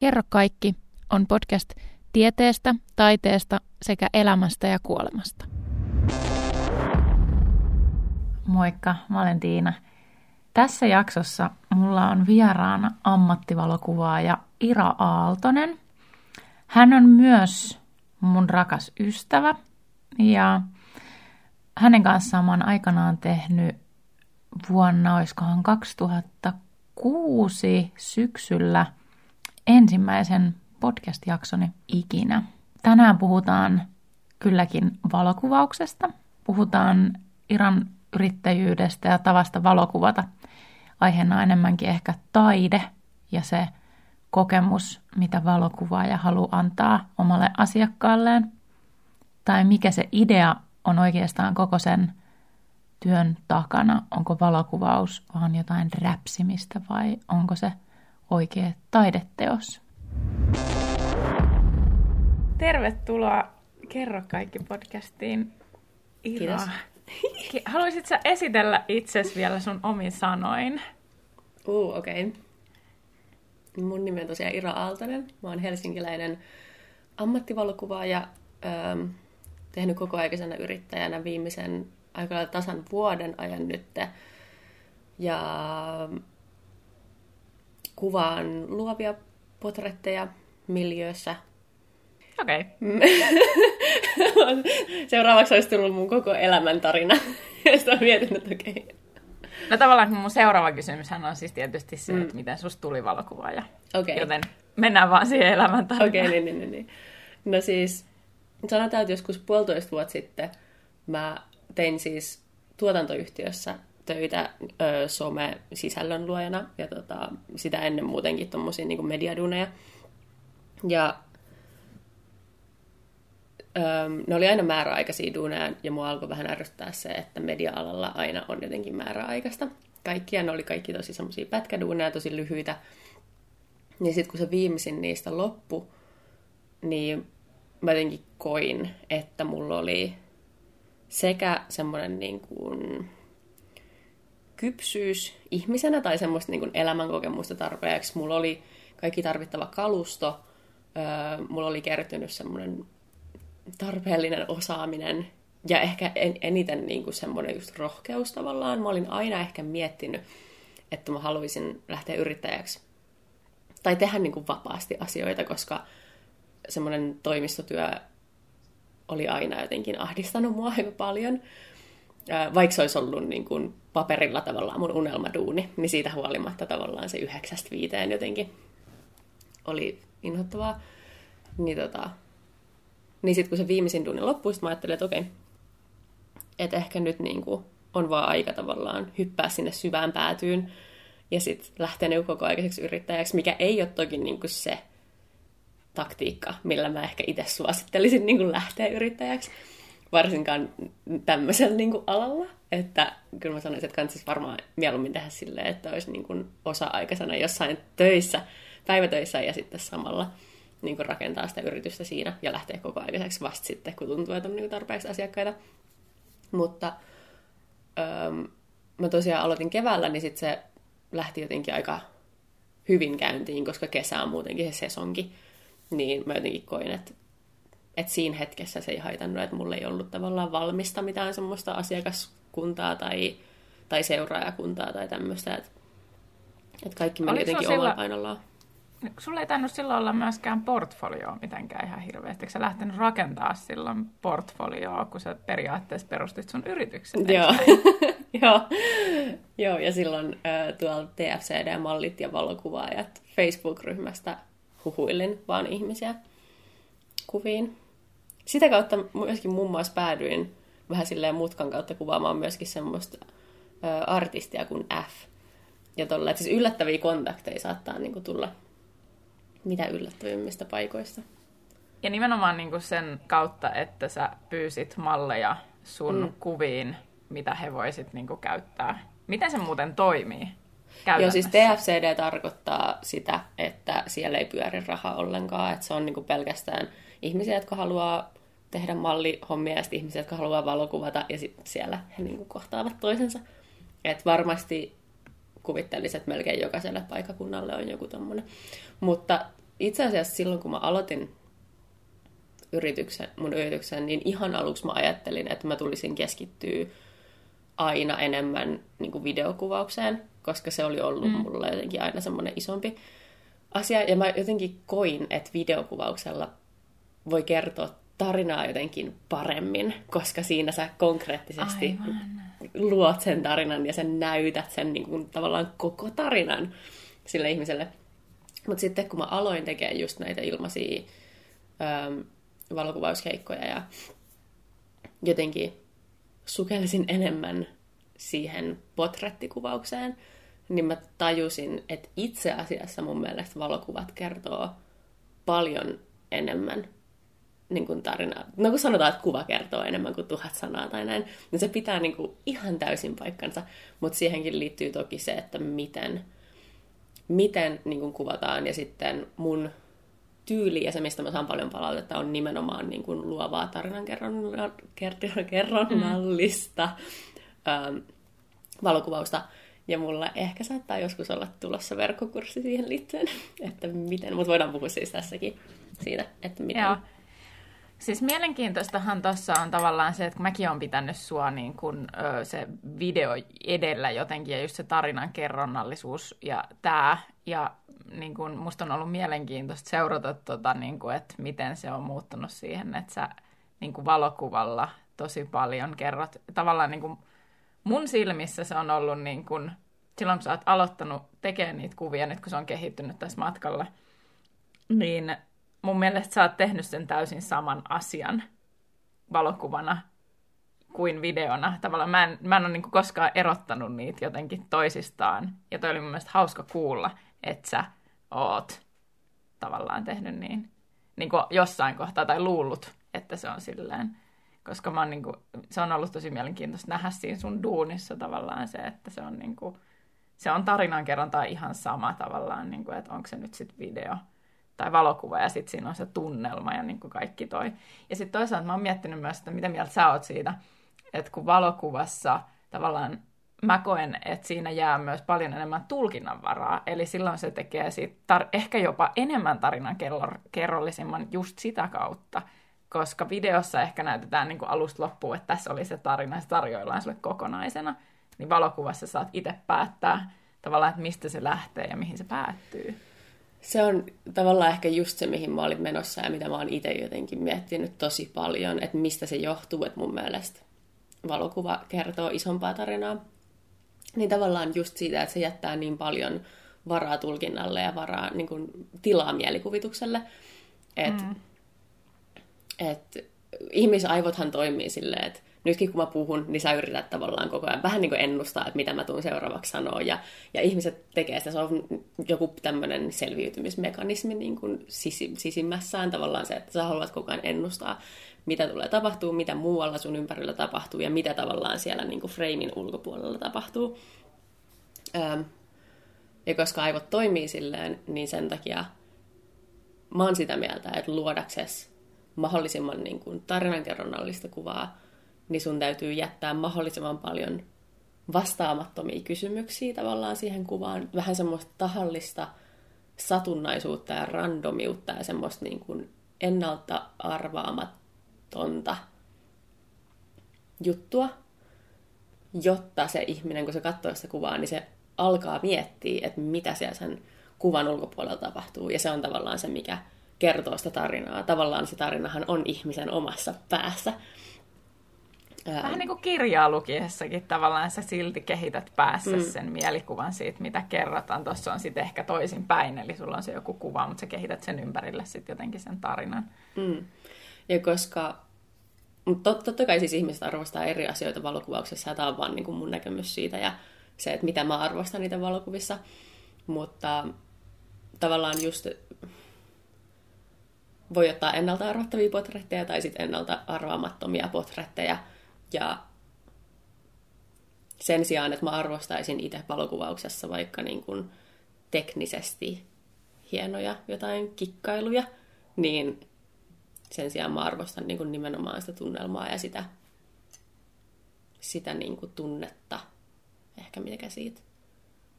Kerro kaikki on podcast tieteestä, taiteesta sekä elämästä ja kuolemasta. Moikka, mä olen Tiina. Tässä jaksossa mulla on vieraana ammattivalokuvaaja Ira Aaltonen. Hän on myös mun rakas ystävä ja hänen kanssaan mä oon aikanaan tehnyt vuonna, olisikohan 2006 syksyllä – ensimmäisen podcast-jaksoni ikinä. Tänään puhutaan kylläkin valokuvauksesta. Puhutaan Iran yrittäjyydestä ja tavasta valokuvata. Aiheena enemmänkin ehkä taide ja se kokemus, mitä valokuvaaja haluaa antaa omalle asiakkaalleen. Tai mikä se idea on oikeastaan koko sen työn takana. Onko valokuvaus vaan jotain räpsimistä vai onko se – oikea taideteos. Tervetuloa Kerro kaikki podcastiin, Ira. Kiitos. Haluaisitko esitellä itsesi vielä sun omin sanoin? Uh, okei. Okay. Mun nimi on tosiaan Ira Aaltonen. Mä oon helsinkiläinen ammattivalokuvaaja. Ähm, tehnyt kokoaikaisena yrittäjänä viimeisen aika tasan vuoden ajan nyt. Ja kuvaan luovia potretteja miljöössä. Okei. Okay. Seuraavaksi olisi tullut mun koko elämäntarina. Ja sitten mietin, että okei. Okay. No tavallaan mun seuraava kysymys on siis tietysti se, mm. että miten susta tuli valokuvaaja. Okay. Joten mennään vaan siihen elämäntarinaan. Okei, okay, niin, niin, niin. No siis, sanotaan, että joskus puolitoista vuotta sitten mä tein siis tuotantoyhtiössä töitä ö, some-sisällön luojana ja tota, sitä ennen muutenkin tuommoisia niin mediaduneja. Ja ö, ne oli aina määräaikaisia duuneja ja mua alkoi vähän ärsyttää se, että media-alalla aina on jotenkin määräaikaista. Kaikkia ne oli kaikki tosi semmoisia pätkäduuneja, tosi lyhyitä. Niin sitten kun se viimeisin niistä loppu, niin mä jotenkin koin, että mulla oli sekä semmoinen niin kuin kypsyys ihmisenä tai semmoista niin elämänkokemusta tarpeeksi. Mulla oli kaikki tarvittava kalusto, öö, mulla oli kertynyt semmoinen tarpeellinen osaaminen ja ehkä en, eniten niin kuin semmoinen just rohkeus tavallaan. Mä olin aina ehkä miettinyt, että mä haluaisin lähteä yrittäjäksi tai tehdä niin kuin vapaasti asioita, koska semmoinen toimistotyö oli aina jotenkin ahdistanut mua aika paljon vaikka se olisi ollut niin kuin paperilla tavallaan mun unelmaduuni, niin siitä huolimatta tavallaan se yhdeksästä viiteen jotenkin oli inhottavaa. Niin, tota, niin sitten kun se viimeisin duuni loppui, mä ajattelin, että okei, että ehkä nyt niin kuin on vaan aika tavallaan hyppää sinne syvään päätyyn ja sitten lähteä niin kokoaikaiseksi yrittäjäksi, mikä ei ole toki niin kuin se taktiikka, millä mä ehkä itse suosittelisin niin kuin lähteä yrittäjäksi varsinkaan tämmöisellä niin kuin alalla. Että kyllä mä sanoisin, että kannattaisi varmaan mieluummin tehdä silleen, että olisi niin kuin osa-aikaisena jossain töissä, päivätöissä ja sitten samalla niin kuin rakentaa sitä yritystä siinä ja lähteä koko aikaiseksi vasta sitten, kun tuntuu, että on niin tarpeeksi asiakkaita. Mutta öö, mä tosiaan aloitin keväällä, niin sitten se lähti jotenkin aika hyvin käyntiin, koska kesä on muutenkin se sesonki. Niin mä jotenkin koin, että että siinä hetkessä se ei haitannut, että mulla ei ollut tavallaan valmista mitään semmoista asiakaskuntaa tai, tai seuraajakuntaa tai tämmöistä, että, että kaikki meni jotenkin sillä... omalla painollaan. Sulla ei tainnut silloin olla myöskään portfolioa mitenkään ihan hirveästi. Eikö sä lähtenyt rakentaa silloin portfolioa, kun sä periaatteessa perustit sun yrityksen? Joo. Joo. Joo, ja silloin äh, tuolla TFCD-mallit ja valokuvaajat Facebook-ryhmästä huhuilin vaan ihmisiä kuviin sitä kautta myöskin muun muassa päädyin vähän silleen mutkan kautta kuvaamaan myöskin semmoista ö, artistia kuin F. Ja tolla, että siis yllättäviä kontakteja saattaa niin kuin, tulla mitä yllättävimmistä paikoista. Ja nimenomaan niin kuin sen kautta, että sä pyysit malleja sun mm. kuviin, mitä he voisit niin kuin, käyttää. Miten se muuten toimii? Joo, siis TFCD tarkoittaa sitä, että siellä ei pyöri raha ollenkaan, että se on niin kuin pelkästään ihmisiä, jotka haluaa tehdä mallihommia ja sitten ihmisiä, jotka haluaa valokuvata ja sitten siellä he niin kuin kohtaavat toisensa. Et varmasti kuvittelisin, että melkein jokaiselle paikakunnalle on joku tommonen. Mutta itse asiassa silloin, kun mä aloitin yrityksen, mun yrityksen, niin ihan aluksi mä ajattelin, että mä tulisin keskittyä aina enemmän niin kuin videokuvaukseen, koska se oli ollut mm. mulla jotenkin aina semmoinen isompi asia. Ja mä jotenkin koin, että videokuvauksella voi kertoa tarinaa jotenkin paremmin, koska siinä sä konkreettisesti Aivan. luot sen tarinan ja sen näytät sen niin kuin, tavallaan koko tarinan sille ihmiselle. Mutta sitten kun mä aloin tekemään just näitä ilmaisia ähm, valokuvauskeikkoja ja jotenkin sukelsin enemmän siihen potrettikuvaukseen, niin mä tajusin, että itse asiassa mun mielestä valokuvat kertoo paljon enemmän niin kuin tarinaa. No kun sanotaan, että kuva kertoo enemmän kuin tuhat sanaa tai näin, niin se pitää niin kuin ihan täysin paikkansa, mutta siihenkin liittyy toki se, että miten, miten niin kuin kuvataan ja sitten mun tyyli ja se, mistä mä saan paljon palautetta, on nimenomaan niin kuin luovaa tarinankerronnallista ähm, valokuvausta. Ja mulla ehkä saattaa joskus olla tulossa verkkokurssi siihen liittyen, että miten, mutta voidaan puhua siis tässäkin siitä, että miten. Joo. Siis mielenkiintoistahan tuossa on tavallaan se, että mäkin olen pitänyt sua niin kun, ö, se video edellä jotenkin, ja just se tarinan kerronnallisuus ja tämä. Ja niin kun, musta on ollut mielenkiintoista seurata, tota, niin kun, että miten se on muuttunut siihen, että sä niin kun valokuvalla tosi paljon kerrot. Tavallaan niin kun, mun silmissä se on ollut niin kun, silloin, kun sä oot aloittanut tekemään niitä kuvia, nyt kun se on kehittynyt tässä matkalla, niin mun mielestä sä oot tehnyt sen täysin saman asian valokuvana kuin videona. Tavallaan mä en, mä en ole niin koskaan erottanut niitä jotenkin toisistaan. Ja toi oli mun mielestä hauska kuulla, että sä oot tavallaan tehnyt niin, niin kuin jossain kohtaa tai luullut, että se on silleen. Koska mä oon niin kuin, se on ollut tosi mielenkiintoista nähdä siinä sun duunissa tavallaan se, että se on, niin kuin, se on tarinankerronta ihan sama tavallaan, niin kuin, että onko se nyt sitten video tai valokuva ja sitten siinä on se tunnelma ja niin kuin kaikki toi. Ja sitten toisaalta mä oon miettinyt myös, että mitä mieltä sä oot siitä, että kun valokuvassa tavallaan mä koen, että siinä jää myös paljon enemmän tulkinnanvaraa. Eli silloin se tekee siitä tar- ehkä jopa enemmän tarinan kerrollisimman just sitä kautta, koska videossa ehkä näytetään niin kuin alusta loppuun, että tässä oli se tarina, ja se tarjoillaan sulle kokonaisena. Niin valokuvassa saat itse päättää tavallaan, että mistä se lähtee ja mihin se päättyy. Se on tavallaan ehkä just se, mihin mä olin menossa ja mitä mä oon itse jotenkin miettinyt tosi paljon, että mistä se johtuu, että mun mielestä valokuva kertoo isompaa tarinaa. Niin tavallaan just siitä, että se jättää niin paljon varaa tulkinnalle ja varaa niin kuin, tilaa mielikuvitukselle, että mm. et, ihmisaivothan toimii silleen, että nytkin kun mä puhun, niin sä yrität tavallaan koko ajan vähän niin kuin ennustaa, että mitä mä tuun seuraavaksi sanoa. Ja, ja ihmiset tekee sitä, se on joku tämmöinen selviytymismekanismi niin kuin sisimmässään tavallaan se, että sä haluat koko ajan ennustaa, mitä tulee tapahtuu, mitä muualla sun ympärillä tapahtuu ja mitä tavallaan siellä niin kuin framein ulkopuolella tapahtuu. Ähm, ja koska aivot toimii silleen, niin sen takia mä oon sitä mieltä, että luodakses mahdollisimman niin kuin tarinankerronnallista kuvaa, niin sun täytyy jättää mahdollisimman paljon vastaamattomia kysymyksiä tavallaan siihen kuvaan. Vähän semmoista tahallista satunnaisuutta ja randomiutta ja semmoista niin kuin ennalta arvaamatonta juttua, jotta se ihminen, kun se katsoo sitä kuvaa, niin se alkaa miettiä, että mitä siellä sen kuvan ulkopuolella tapahtuu. Ja se on tavallaan se, mikä kertoo sitä tarinaa. Tavallaan se tarinahan on ihmisen omassa päässä. Vähän niin kuin kirjaa lukiessakin tavallaan sä silti kehität päässä mm. sen mielikuvan siitä, mitä kerrotaan. Tuossa on sitten ehkä toisin päin, eli sulla on se joku kuva, mutta sä kehität sen ympärille sitten jotenkin sen tarinan. Mm. Ja koska, mutta tot, totta kai siis ihmiset arvostaa eri asioita valokuvauksessa, ja tämä on vaan niin kuin mun näkemys siitä, ja se, että mitä mä arvostan niitä valokuvissa. Mutta tavallaan just voi ottaa ennalta arvattavia potretteja tai sitten ennalta arvaamattomia potretteja, ja sen sijaan, että mä arvostaisin itse valokuvauksessa vaikka niin kuin teknisesti hienoja jotain kikkailuja, niin sen sijaan mä arvostan niin kuin nimenomaan sitä tunnelmaa ja sitä, sitä niin kuin tunnetta, ehkä mikä siitä,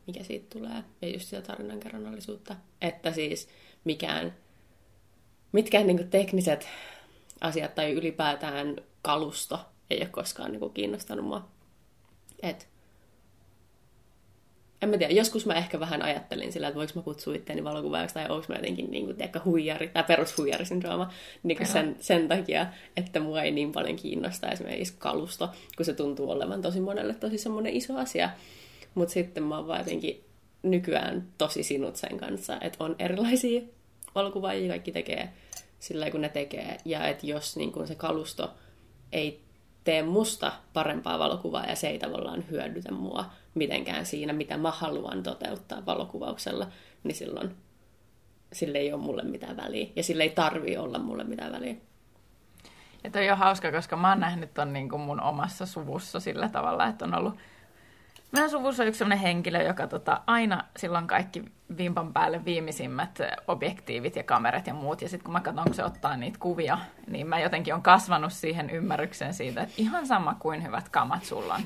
mikä siitä tulee, ja just sitä tarinankerronnallisuutta. Että siis mikään, mitkään niin kuin tekniset asiat tai ylipäätään kalusto ei ole koskaan niin kuin kiinnostanut mua. Et, en mä tiedä, joskus mä ehkä vähän ajattelin sillä, että voiko mä kutsua itseäni valokuvaajaksi tai onko mä jotenkin niin kuin, tiedäkö, huijari, tai perushuijarisyndrooma niin kuin sen, sen takia, että mua ei niin paljon kiinnosta esimerkiksi kalusto, kun se tuntuu olevan tosi monelle tosi semmoinen iso asia. Mutta sitten mä oon vaan jotenkin nykyään tosi sinut sen kanssa, että on erilaisia valokuvaajia, kaikki tekee sillä kun ne tekee, ja että jos niin kun se kalusto ei tee musta parempaa valokuvaa ja se ei tavallaan hyödytä mua mitenkään siinä, mitä mä haluan toteuttaa valokuvauksella, niin silloin sille ei ole mulle mitään väliä. Ja sille ei tarvii olla mulle mitään väliä. Ja toi on hauska, koska mä oon nähnyt ton niin kuin mun omassa suvussa sillä tavalla, että on ollut Meidän suvussa on yksi sellainen henkilö, joka tota, aina silloin kaikki vimpan päälle viimeisimmät objektiivit ja kamerat ja muut. Ja sitten kun mä katson, kun se ottaa niitä kuvia, niin mä jotenkin on kasvanut siihen ymmärrykseen siitä, että ihan sama kuin hyvät kamat sulla on,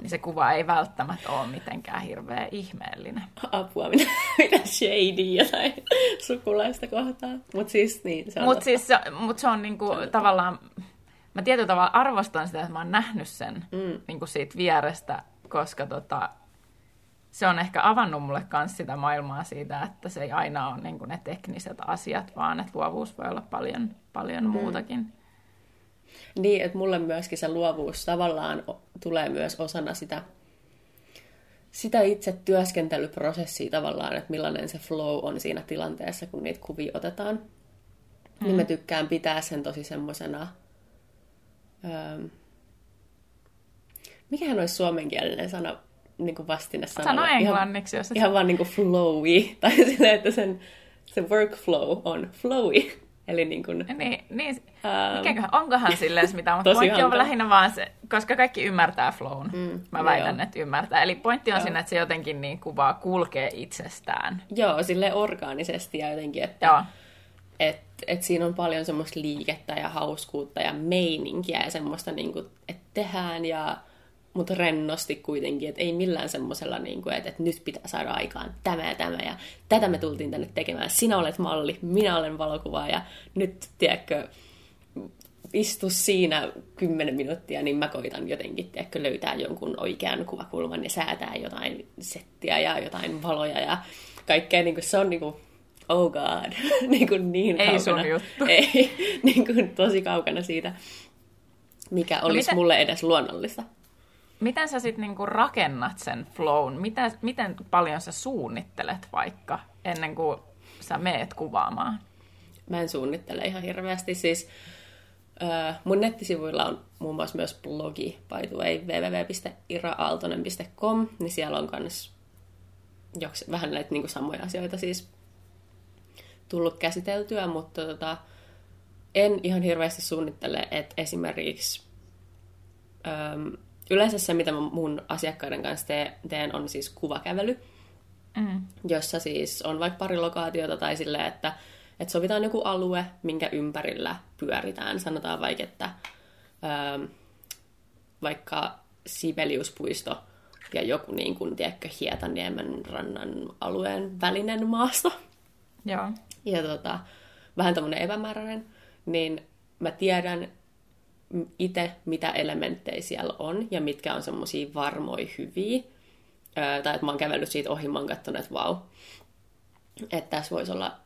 niin se kuva ei välttämättä ole mitenkään hirveän ihmeellinen. Apua, mitä, mitä shady jotain sukulaista kohtaa. Mutta siis niin, se on Mutta siis se, mut se on niinku se on tavallaan, mä tietyllä tavalla arvostan sitä, että mä oon nähnyt sen mm. niinku siitä vierestä, koska tota, se on ehkä avannut mulle myös sitä maailmaa siitä, että se ei aina ole niin ne tekniset asiat, vaan että luovuus voi olla paljon, paljon mm. muutakin. Niin, että mulle myöskin se luovuus tavallaan tulee myös osana sitä, sitä itse työskentelyprosessia tavallaan, että millainen se flow on siinä tilanteessa, kun niitä kuvia otetaan. Mm. Niin mä tykkään pitää sen tosi semmosena... Öö, mikähän olisi suomenkielinen sana niin kuin vastine Sano englanniksi, jos et... Ihan vaan niin kuin flowy, tai silleen, että sen, se workflow on flowy. Eli niin kuin, niin, niin um, mikäköhän, onkohan silleen mitään, mutta pointti hankala. on lähinnä vaan se, koska kaikki ymmärtää flown. Mm, mä väitän, joo. että ymmärtää. Eli pointti on joo. siinä, että se jotenkin niin kuin vaan kulkee itsestään. Joo, sille orgaanisesti ja jotenkin, että joo. Et, et siinä on paljon semmoista liikettä ja hauskuutta ja meininkiä ja semmoista, niin kuin, että tehdään ja mutta rennosti kuitenkin, että ei millään semmoisella, niin kuin, että, että nyt pitää saada aikaan tämä ja tämä, ja tätä me tultiin tänne tekemään. Sinä olet malli, minä olen valokuvaaja, nyt, tiedätkö, istu siinä kymmenen minuuttia, niin mä koitan jotenkin tiedätkö, löytää jonkun oikean kuvakulman ja säätää jotain settiä ja jotain valoja ja kaikkea. Niin kuin, se on niin kuin, oh god, niin, kuin niin Ei kaukana. sun juttu. Ei, niin kuin, tosi kaukana siitä, mikä no olisi no, mulle edes luonnollista. Miten sä sitten niinku rakennat sen flown? Mitä, miten paljon sä suunnittelet vaikka ennen kuin sä meet kuvaamaan? Mä en suunnittele ihan hirveästi. Siis äh, mun nettisivuilla on muun muassa myös blogi, by the way, www.iraaltonen.com, niin siellä on myös joks, vähän näitä niinku samoja asioita siis tullut käsiteltyä, mutta tota, en ihan hirveästi suunnittele, että esimerkiksi yleensä se, mitä mä mun asiakkaiden kanssa teen, on siis kuvakävely, mm. jossa siis on vaikka pari lokaatiota tai silleen, että, että sovitaan joku alue, minkä ympärillä pyöritään. Sanotaan vaikka, että ähm, vaikka Sibeliuspuisto ja joku niin kuin, tiedätkö, Hietaniemen rannan alueen välinen maasto. Joo. Ja tota, vähän tämmöinen epämääräinen, niin mä tiedän, itse, mitä elementtejä siellä on ja mitkä on semmoisia varmoja hyviä. Öö, tai että mä oon kävellyt siitä ohi, mä oon katsonut, että vau, että tässä voisi olla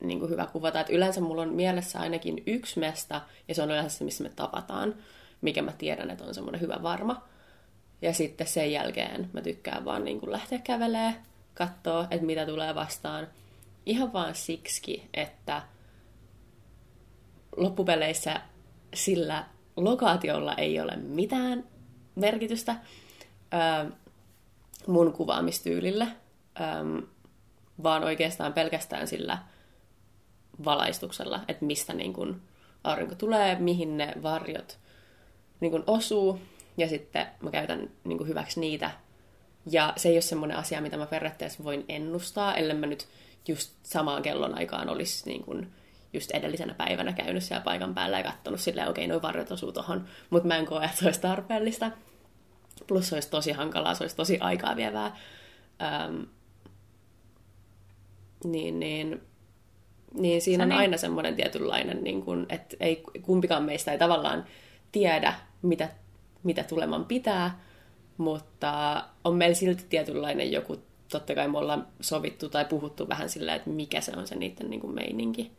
niin kuin hyvä kuvata. Että yleensä mulla on mielessä ainakin yksi mesta, ja se on yleensä se, missä me tapataan, mikä mä tiedän, että on semmoinen hyvä varma. Ja sitten sen jälkeen mä tykkään vaan niin kuin lähteä kävelee, katsoa, että mitä tulee vastaan. Ihan vaan siksi, että loppupeleissä sillä lokaatiolla ei ole mitään merkitystä mun kuvaamistyylille, ö, vaan oikeastaan pelkästään sillä valaistuksella, että mistä niin kun aurinko tulee, mihin ne varjot niin kun osuu, ja sitten mä käytän niin kun hyväksi niitä. Ja se ei ole semmoinen asia, mitä mä periaatteessa voin ennustaa, ellei mä nyt just samaan kellon aikaan olisi niin kun just edellisenä päivänä käynyt siellä paikan päällä ja katsonut silleen, okei, okay, noin varjot osuu tohon, mutta mä en koe, että se olisi tarpeellista. Plus se olisi tosi hankalaa, se olisi tosi aikaa vievää. Ähm, niin, niin Niin siinä on niin- aina semmoinen tietynlainen, niin kuin, että ei, kumpikaan meistä ei tavallaan tiedä, mitä, mitä tuleman pitää, mutta on meillä silti tietynlainen joku, totta kai me ollaan sovittu tai puhuttu vähän sillä, että mikä se on se niiden niin kuin meininki.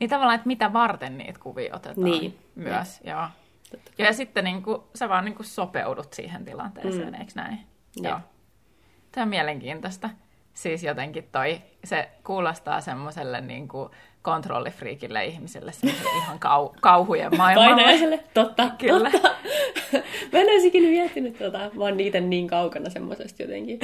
Niin tavallaan, että mitä varten niitä kuvia otetaan Niin. myös. Joo. Totta Ja sitten niin kuin, sä vaan niin kuin sopeudut siihen tilanteeseen, mm. eikö näin? Jep. Joo. Tämä on mielenkiintoista. Siis jotenkin toi, se kuulostaa semmoiselle niin kuin kontrollifriikille ihmiselle, semmoiselle ihan kau, kauhujen maailmalle. Painajaiselle, totta, Kyllä. totta. Mä en olisi ikinä miettinyt tota, vaan niitä niin kaukana semmoisesta jotenkin.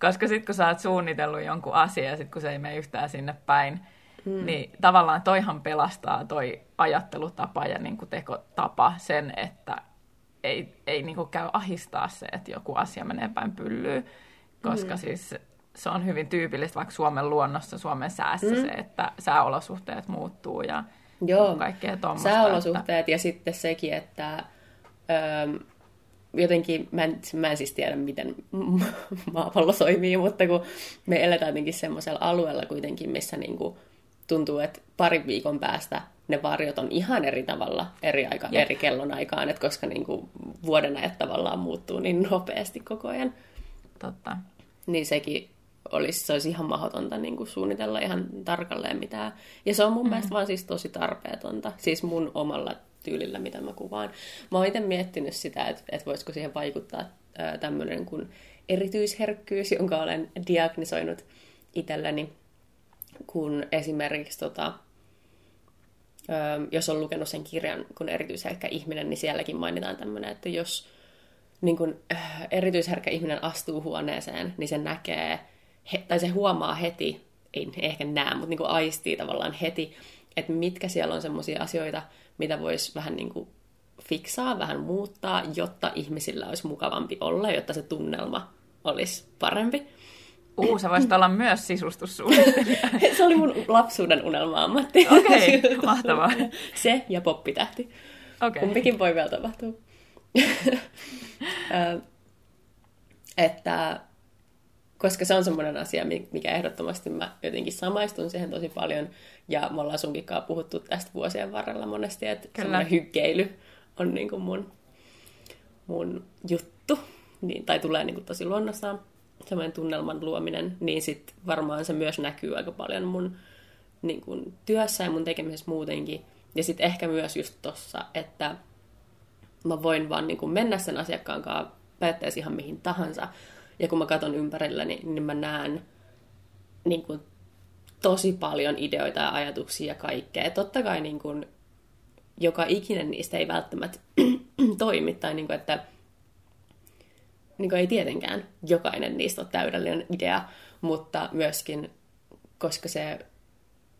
Koska sitten kun sä oot suunnitellut jonkun asian ja sitten kun se ei mene yhtään sinne päin, mm. niin tavallaan toihan pelastaa toi ajattelutapa ja niin kuin tekotapa sen, että ei, ei niin kuin käy ahistaa se, että joku asia menee päin pyllyyn. Koska mm. siis se on hyvin tyypillistä vaikka Suomen luonnossa, Suomen säässä mm. se, että sääolosuhteet muuttuu ja Joo, kaikkea tuommoista. sääolosuhteet että... ja sitten sekin, että öö, jotenkin, mä en, mä en siis tiedä, miten maapallo toimii, mutta kun me eletään jotenkin semmoisella alueella kuitenkin, missä niinku tuntuu, että parin viikon päästä ne varjot on ihan eri tavalla eri, aika, Jep. eri kellonaikaan, että koska niinku vuoden ajat tavallaan muuttuu niin nopeasti koko ajan, Totta. niin sekin olisi, se olisi ihan mahdotonta niin kuin suunnitella ihan tarkalleen mitään. Ja se on mun mm. mielestä vaan siis tosi tarpeetonta, siis mun omalla tyylillä, mitä mä kuvaan. Mä oon itse miettinyt sitä, että, että voisiko siihen vaikuttaa tämmöinen kuin erityisherkkyys, jonka olen diagnisoinut itselleni, kun esimerkiksi tota, jos on lukenut sen kirjan kun erityisherkkä ihminen, niin sielläkin mainitaan tämmöinen, että jos niin kun, äh, erityisherkkä ihminen astuu huoneeseen, niin se näkee, he, tai se huomaa heti, ei ehkä näe, mutta niin aistii tavallaan heti, että mitkä siellä on semmoisia asioita, mitä voisi vähän niin fiksaa, vähän muuttaa, jotta ihmisillä olisi mukavampi olla, jotta se tunnelma olisi parempi. Uu, sä voisit olla myös sisustussuunnittelija. Se oli mun lapsuuden unelma-ammatti. Okei, mahtavaa. Se ja poppitähti. Okei. Kumpikin voi vielä tapahtua. Että koska se on semmoinen asia, mi- mikä ehdottomasti mä jotenkin samaistun siihen tosi paljon, ja me ollaan sunkin puhuttu tästä vuosien varrella monesti, että Kyllä. semmoinen hyggeily on niin kuin mun, mun juttu, niin, tai tulee niin kuin tosi luonnostaan, semmoinen tunnelman luominen, niin sit varmaan se myös näkyy aika paljon mun niin kuin työssä ja mun tekemisessä muutenkin. Ja sitten ehkä myös just tossa, että mä voin vaan niin kuin mennä sen asiakkaan kanssa ihan mihin tahansa. Ja kun mä katson ympärilläni, niin mä näen niin kuin tosi paljon ideoita ja ajatuksia ja kaikkea. Totta kai niin kuin, joka ikinen niistä ei välttämättä toimi, tai niin kuin, että niin kuin ei tietenkään jokainen niistä ole täydellinen idea, mutta myöskin, koska se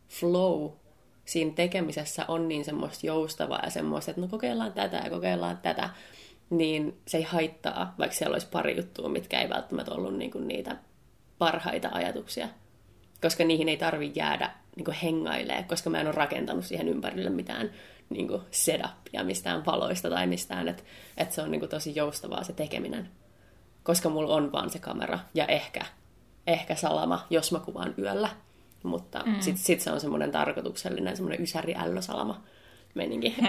flow siinä tekemisessä on niin semmoista joustavaa ja semmoista, että no kokeillaan tätä ja kokeillaan tätä, niin se ei haittaa, vaikka siellä olisi pari juttua, mitkä ei välttämättä ollut niinku niitä parhaita ajatuksia. Koska niihin ei tarvi jäädä niinku hengailee, koska mä en ole rakentanut siihen ympärille mitään niinku setupia mistään valoista tai mistään, että et se on niinku tosi joustavaa se tekeminen. Koska mulla on vaan se kamera ja ehkä, ehkä salama, jos mä kuvaan yöllä. Mutta mm. sitten sit se on semmoinen tarkoituksellinen, semmoinen ysäri ällösalama meininki.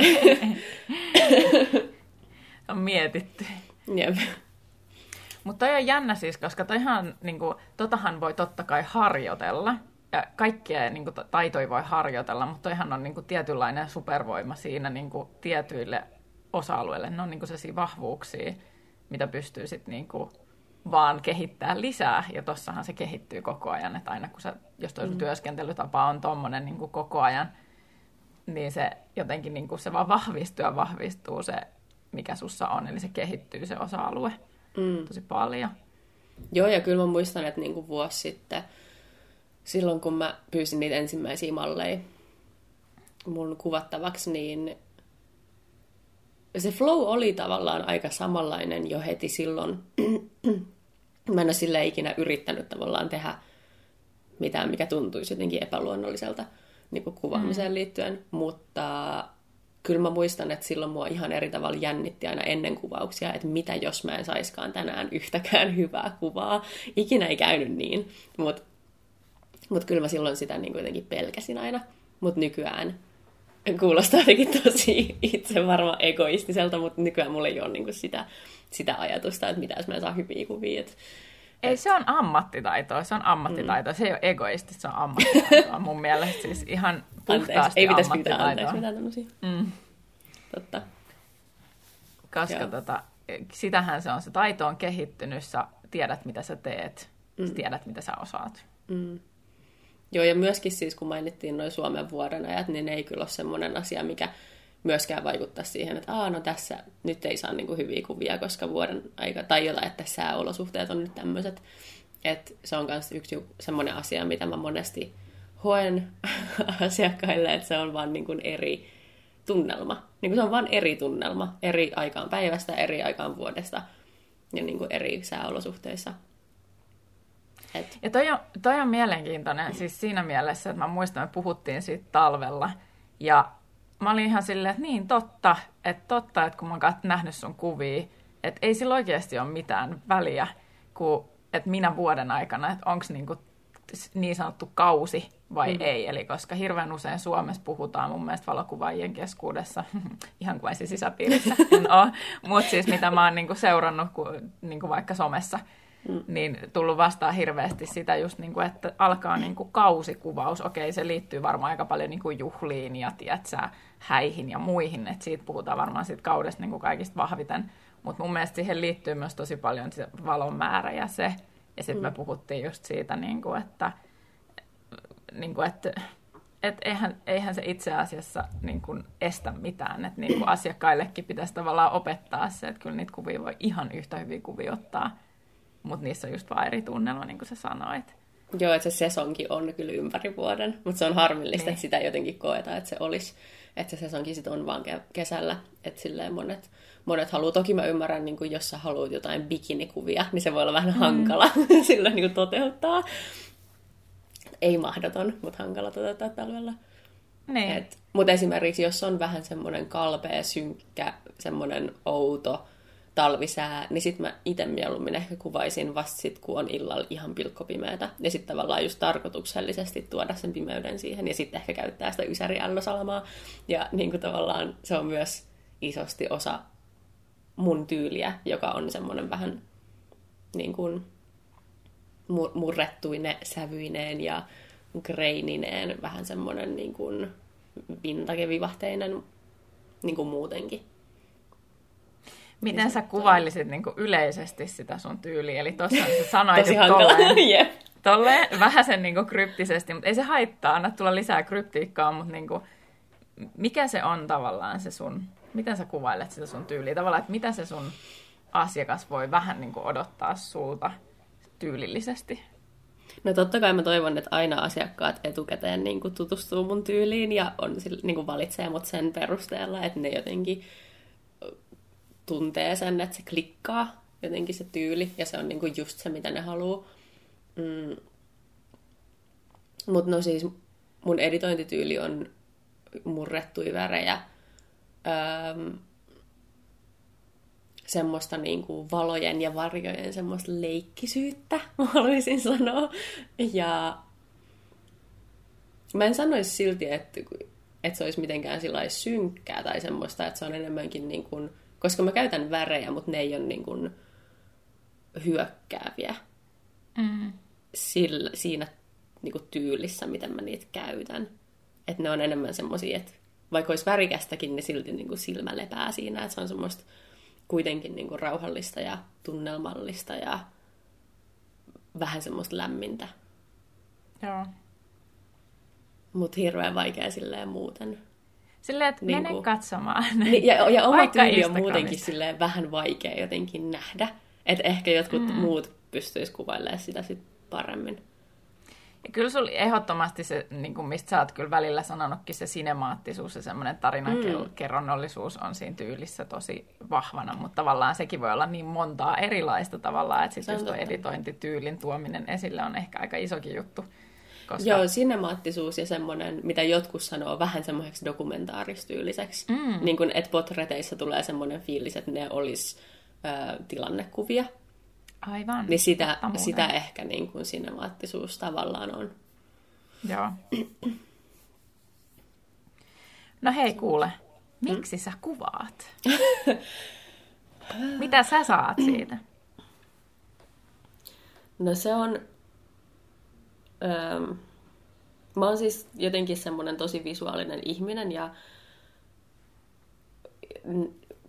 On mietitty. Jep. Mutta toi on jännä siis, koska toihan, niin kuin, totahan voi totta kai harjoitella. Ja kaikkia niin kuin, taitoja voi harjoitella, mutta toihan on niin kuin, tietynlainen supervoima siinä niin kuin, tietyille osa-alueille. Ne on niin kuin, sellaisia vahvuuksia, mitä pystyy sitten niin kuin, vaan kehittää lisää. Ja tossahan se kehittyy koko ajan, että aina kun sä, jos toi mm. työskentelytapa on tommonen niin kuin, koko ajan, niin se jotenkin niin kuin, se vaan vahvistuu ja vahvistuu se, mikä sussa on. Eli se kehittyy se osa-alue Mm. tosi paljon. Joo, ja kyllä mä muistan, että niinku vuosi sitten, silloin kun mä pyysin niitä ensimmäisiä malleja mun kuvattavaksi, niin se flow oli tavallaan aika samanlainen jo heti silloin. mä en ole sille ikinä yrittänyt tavallaan tehdä mitään, mikä tuntuisi jotenkin epäluonnolliselta niin kuin kuvaamiseen mm. liittyen, mutta kyllä mä muistan, että silloin mua ihan eri tavalla jännitti aina ennen kuvauksia, että mitä jos mä en saiskaan tänään yhtäkään hyvää kuvaa. Ikinä ei käynyt niin, mutta Mutta kyllä mä silloin sitä niin jotenkin pelkäsin aina. Mutta nykyään kuulostaa jotenkin tosi itse varma egoistiselta, mutta nykyään mulla ei ole niin sitä, sitä ajatusta, että mitä jos mä en saa hyviä kuvia. Et, ei, se on ammattitaitoa, se on ammattitaitoa. Mm. Se ei ole egoistista, se on ammattitaitoa mun mielestä. Siis ihan puhtaasti anteeksi, ei pitäisi pyytää anteeksi mitään tämmöisiä. Mm. Totta. Koska Joo. tota, sitähän se on, se taito on kehittynyt, sä tiedät mitä sä teet, mm. sä tiedät mitä sä osaat. Mm. Joo, ja myöskin siis kun mainittiin noin Suomen vuoden ajat, niin ne ei kyllä ole semmoinen asia, mikä myöskään vaikuttaa siihen, että Aa, no tässä nyt ei saa niin kuin hyviä kuvia, koska vuoden aika, tai jotain, että sääolosuhteet on nyt tämmöiset. Että se on myös yksi semmoinen asia, mitä mä monesti hoen asiakkaille, että se on vaan niin kuin eri tunnelma. Niin kuin se on vaan eri tunnelma, eri aikaan päivästä, eri aikaan vuodesta ja niin kuin eri sääolosuhteissa. Et. Ja toi on, toi on mielenkiintoinen siis siinä mielessä, että mä muistan, että me puhuttiin siitä talvella. Ja mä olin ihan silleen, että niin totta, että totta, että kun mä oon nähnyt sun kuvia, että ei sillä oikeasti ole mitään väliä, kun, että minä vuoden aikana, että onko niinku niin sanottu kausi vai mm. ei. Eli koska hirveän usein Suomessa puhutaan mun mielestä valokuvaajien keskuudessa, ihan kuin sisäpiirissä en mutta siis mitä mä oon niinku seurannut kun, niinku vaikka somessa, mm. niin tullut vastaan hirveästi sitä just, niin kuin, että alkaa niin kuin kausikuvaus. Okei, se liittyy varmaan aika paljon niin kuin juhliin ja tiedätkö, häihin ja muihin, että siitä puhutaan varmaan siitä kaudesta niin kuin kaikista vahviten. Mutta mun mielestä siihen liittyy myös tosi paljon se valon määrä ja se. Ja sitten mm. me puhuttiin just siitä, niin kuin, että, niin kuin, että et eihän, eihän se itse asiassa niin kuin estä mitään. Että niin kuin asiakkaillekin pitäisi tavallaan opettaa se, että kyllä niitä kuvia voi ihan yhtä hyvin kuvia ottaa mutta niissä on just vaan eri tunnelma, niin kuin sä sanoit. Joo, että se sesonki on kyllä ympäri vuoden, mutta se on harmillista, niin. että sitä jotenkin koetaan, että se olisi, että se sesonki sitten on vaan kesällä, että silleen monet, monet haluaa, toki mä ymmärrän, niin kuin jos sä haluat jotain bikinikuvia, niin se voi olla vähän mm. hankala sillä niin kuin toteuttaa. Ei mahdoton, mutta hankala toteuttaa talvella. Niin. mutta esimerkiksi jos on vähän semmoinen kalpea, synkkä, semmoinen outo, talvisää, niin sitten mä itse mieluummin ehkä kuvaisin vasta sit, kun on illalla ihan pilkkopimeätä. Ja sitten tavallaan just tarkoituksellisesti tuoda sen pimeyden siihen. Ja sitten ehkä käyttää sitä ysäriällösalamaa. Ja niin kuin tavallaan se on myös isosti osa mun tyyliä, joka on semmoinen vähän niin kuin murrettuine sävyineen ja greinineen, vähän semmoinen niin kuin vintage-vivahteinen niin kuin muutenkin. Miten sä kuvailisit niin yleisesti sitä sun tyyliä? Eli tuossa sä sanoit tolleen, yep. tolleen vähän sen niin kryptisesti, mutta ei se haittaa, anna tulla lisää kryptiikkaa, mutta niin kuin, mikä se on tavallaan se sun, miten sä kuvailet sitä sun tyyliä? Tavallaan, että mitä se sun asiakas voi vähän niin odottaa sulta tyylillisesti? No totta kai mä toivon, että aina asiakkaat etukäteen niin kuin tutustuu mun tyyliin ja on, niin kuin valitsee mut sen perusteella, että ne jotenkin tuntee sen, että se klikkaa jotenkin se tyyli, ja se on niinku just se, mitä ne haluaa. Mm. Mutta no siis mun editointityyli on murrettuja värejä, öö, semmoista niinku valojen ja varjojen semmoista leikkisyyttä, haluaisin sanoa. Ja mä en sanoisi silti, että, että se olisi mitenkään synkkää tai semmoista, että se on enemmänkin niin kuin, koska mä käytän värejä, mutta ne ei ole niin kuin hyökkääviä mm. Sillä, siinä niin kuin tyylissä, miten mä niitä käytän. Että ne on enemmän semmoisia, että vaikka olisi värikästäkin, niin silti niin kuin silmä lepää siinä. Että se on semmoista kuitenkin niin kuin rauhallista ja tunnelmallista ja vähän semmoista lämmintä. Joo. Mutta hirveän vaikea silleen muuten Silleen, että niin mene kuin, katsomaan. Niin, ja, ja oma tyyli on muutenkin silleen vähän vaikea jotenkin nähdä. Että ehkä jotkut mm. muut pystyis kuvailemaan sitä sit paremmin. Ja kyllä sulla ehdottomasti se, niin kuin mistä sä oot kyllä välillä sanonutkin, se sinemaattisuus ja semmoinen tarinankerronnollisuus mm. on siinä tyylissä tosi vahvana, mutta tavallaan sekin voi olla niin montaa erilaista tavallaan, että sitten just editointityylin tuominen esille on ehkä aika isokin juttu. Koska... Joo, sinemaattisuus ja semmoinen, mitä jotkut sanoo, vähän semmoiseksi dokumentaaristyyliseksi. Mm. Niin kuin, että potreteissa tulee semmoinen fiilis, että ne olisi ö, tilannekuvia. Aivan. Niin sitä, sitä ehkä niin kuin sinemaattisuus tavallaan on. Joo. No hei kuule, miksi sä kuvaat? Mitä sä saat siitä? No se on... Öö, mä oon siis jotenkin semmoinen tosi visuaalinen ihminen ja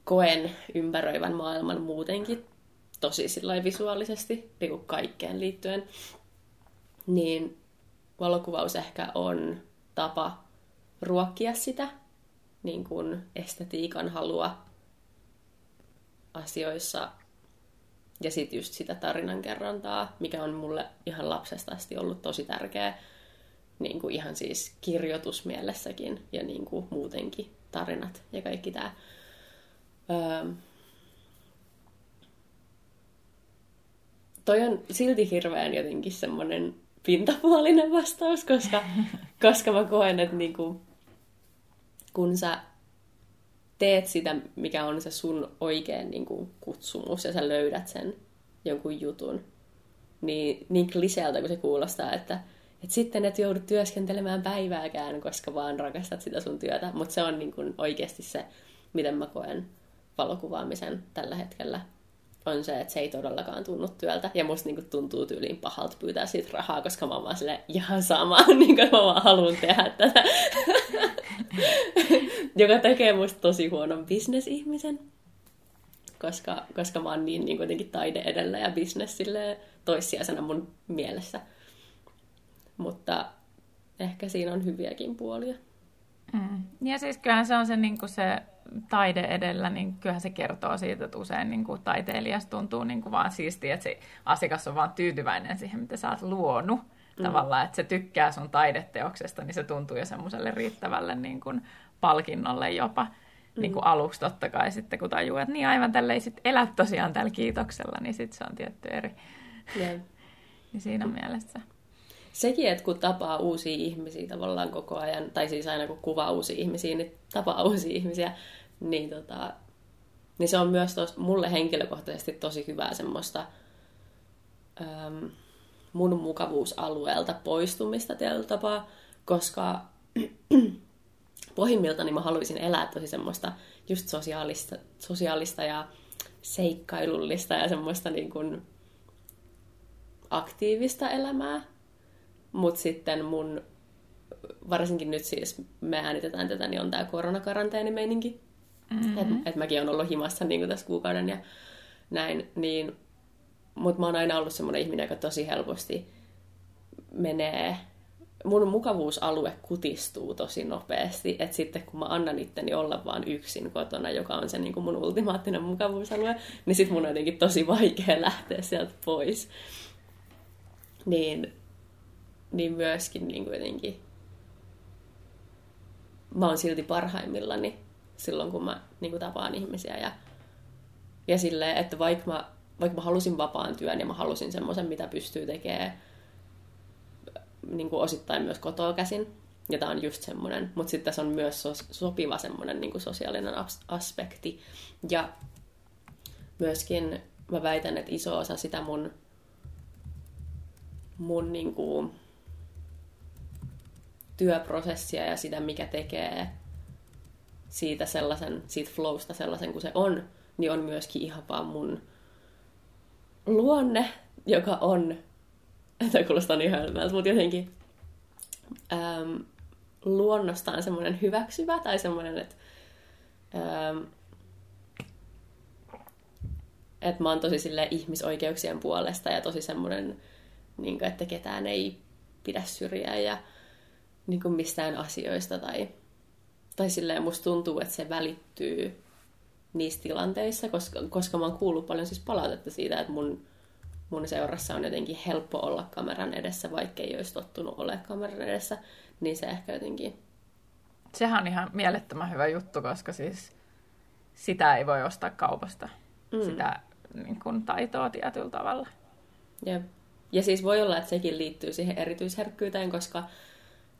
koen ympäröivän maailman muutenkin tosi visuaalisesti, niin kuin kaikkeen liittyen. Niin valokuvaus ehkä on tapa ruokkia sitä niin kuin estetiikan halua asioissa ja sitten just sitä tarinankerrontaa, mikä on mulle ihan lapsesta asti ollut tosi tärkeä niin kuin ihan siis kirjoitusmielessäkin ja niin kuin muutenkin tarinat ja kaikki tämä. Öö, toi on silti hirveän jotenkin semmoinen pintapuolinen vastaus, koska, koska mä koen, että niinku, kun sä teet sitä, mikä on se sun oikein niinku, kutsumus, ja sä löydät sen jonkun jutun, niin, niin kliseeltä kuin se kuulostaa, että, että sitten et joudu työskentelemään päivääkään, koska vaan rakastat sitä sun työtä. Mutta se on niin kuin oikeasti se, miten mä koen valokuvaamisen tällä hetkellä on se, että se ei todellakaan tunnu työltä. Ja musta niinku tuntuu tyyliin pahalta pyytää siitä rahaa, koska mä oon vaan sille ihan sama, niin kuin mä vaan haluan tehdä tätä. Joka tekee musta tosi huonon bisnesihmisen. Koska, koska mä oon niin, niin kuitenkin taide edellä ja bisnes toissijaisena mun mielessä. Mutta ehkä siinä on hyviäkin puolia. Mm. Ja siis kyllähän se on se, niin se taide edellä, niin kyllähän se kertoo siitä, että usein niin kuin taiteilijasta tuntuu niin kuin vaan siistiä, että se asiakas on vaan tyytyväinen siihen, mitä sä oot luonut. Mm. Tavallaan, että se tykkää sun taideteoksesta, niin se tuntuu jo semmoiselle riittävälle niin kuin palkinnolle jopa. Mm. Niin kuin aluksi totta kai sitten, kun tajuu, että niin aivan tälle ei sit elä tosiaan tällä kiitoksella, niin sitten se on tietty eri. Yeah. niin siinä mielessä sekin, että kun tapaa uusia ihmisiä tavallaan koko ajan, tai siis aina kun kuvaa uusia ihmisiä, niin tapaa uusia ihmisiä, niin, tota, niin se on myös tos, mulle henkilökohtaisesti tosi hyvää semmoista äm, mun mukavuusalueelta poistumista tällä tapaa, koska pohjimmiltani mä haluaisin elää tosi semmoista just sosiaalista, sosiaalista ja seikkailullista ja semmoista niin kuin aktiivista elämää. Mutta sitten mun, varsinkin nyt siis me äänitetään tätä, niin on tämä koronakaranteenimeininki. Mm-hmm. Että et mäkin olen ollut himassa niin tässä kuukauden ja näin. Niin, mutta mä oon aina ollut semmoinen ihminen, joka tosi helposti menee mun mukavuusalue kutistuu tosi nopeasti, että sitten kun mä annan itteni olla vaan yksin kotona, joka on se niin kuin mun ultimaattinen mukavuusalue, niin sitten mun on jotenkin tosi vaikea lähteä sieltä pois. Niin niin myöskin niin kuin jotenkin mä oon silti parhaimmillani silloin, kun mä niin kuin tapaan ihmisiä. Ja, ja silleen, että vaikka mä, vaikka mä halusin vapaan työn ja mä halusin semmoisen, mitä pystyy tekemään niin kuin osittain myös kotoa käsin, ja tämä on just semmoinen, mutta sitten tässä on myös so- sopiva semmoinen niin sosiaalinen as- aspekti. Ja myöskin mä väitän, että iso osa sitä mun, mun niin kuin, työprosessia ja sitä, mikä tekee siitä sellaisen, siitä flowsta sellaisen kuin se on, niin on myöskin ihan vaan mun luonne, joka on, tämä kuulostaa niin hölmältä, mutta jotenkin äm, luonnostaan semmoinen hyväksyvä tai semmoinen, että äm, että mä oon tosi sille ihmisoikeuksien puolesta ja tosi semmoinen, niin kuin, että ketään ei pidä syrjää ja niin kuin mistään asioista tai, tai silleen musta tuntuu, että se välittyy niissä tilanteissa, koska, koska mä oon kuullut paljon siis palautetta siitä, että mun, mun seurassa on jotenkin helppo olla kameran edessä, vaikka ei olisi tottunut ole kameran edessä, niin se ehkä jotenkin... Sehän on ihan mielettömän hyvä juttu, koska siis sitä ei voi ostaa kaupasta, mm. sitä niin kuin, taitoa tietyllä tavalla. Jep. Ja siis voi olla, että sekin liittyy siihen erityisherkkyyteen, koska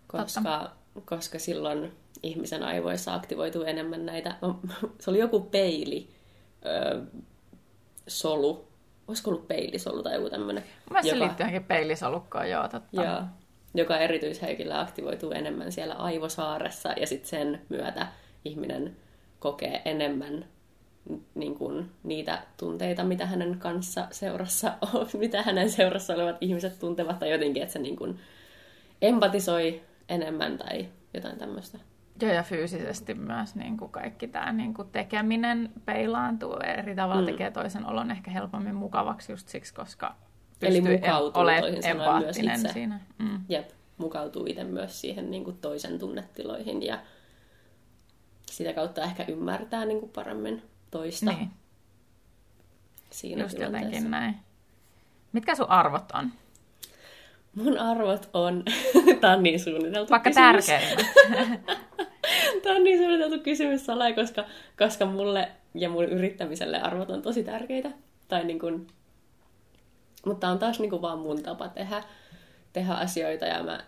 koska, koska silloin ihmisen aivoissa aktivoituu enemmän näitä, se oli joku peili, ö, solu, olisiko ollut peilisolu tai joku tämmöinen. Mä joka... se liittyy johonkin peilisolukkoon, joo, totta. Joo, joka erityisheikillä aktivoituu enemmän siellä aivosaaressa ja sitten sen myötä ihminen kokee enemmän niin kuin, niitä tunteita, mitä hänen kanssa seurassa on, mitä hänen seurassa olevat ihmiset tuntevat, tai jotenkin, että se niin kuin, empatisoi enemmän tai jotain tämmöistä. Joo, ja fyysisesti myös niin kuin kaikki tämä niin kuin tekeminen peilaantuu eri tavalla, mm. tekee toisen olon ehkä helpommin mukavaksi just siksi, koska Eli mukautuu toisin sanoen myös itse. Siinä. Mm. Jep, mukautuu itse myös siihen niin kuin toisen tunnetiloihin ja sitä kautta ehkä ymmärtää niin kuin paremmin toista. Niin. Siinä Just jotenkin näin. Mitkä sun arvot on? Mun arvot on, tää on niin suunniteltu Vaikka kysymys. tärkeimmät. Tämä on niin suunniteltu kysymys salai, koska, koska mulle ja mun yrittämiselle arvot on tosi tärkeitä. Tai niin kuin, mutta on taas niin kuin vaan mun tapa tehdä, tehdä asioita ja mä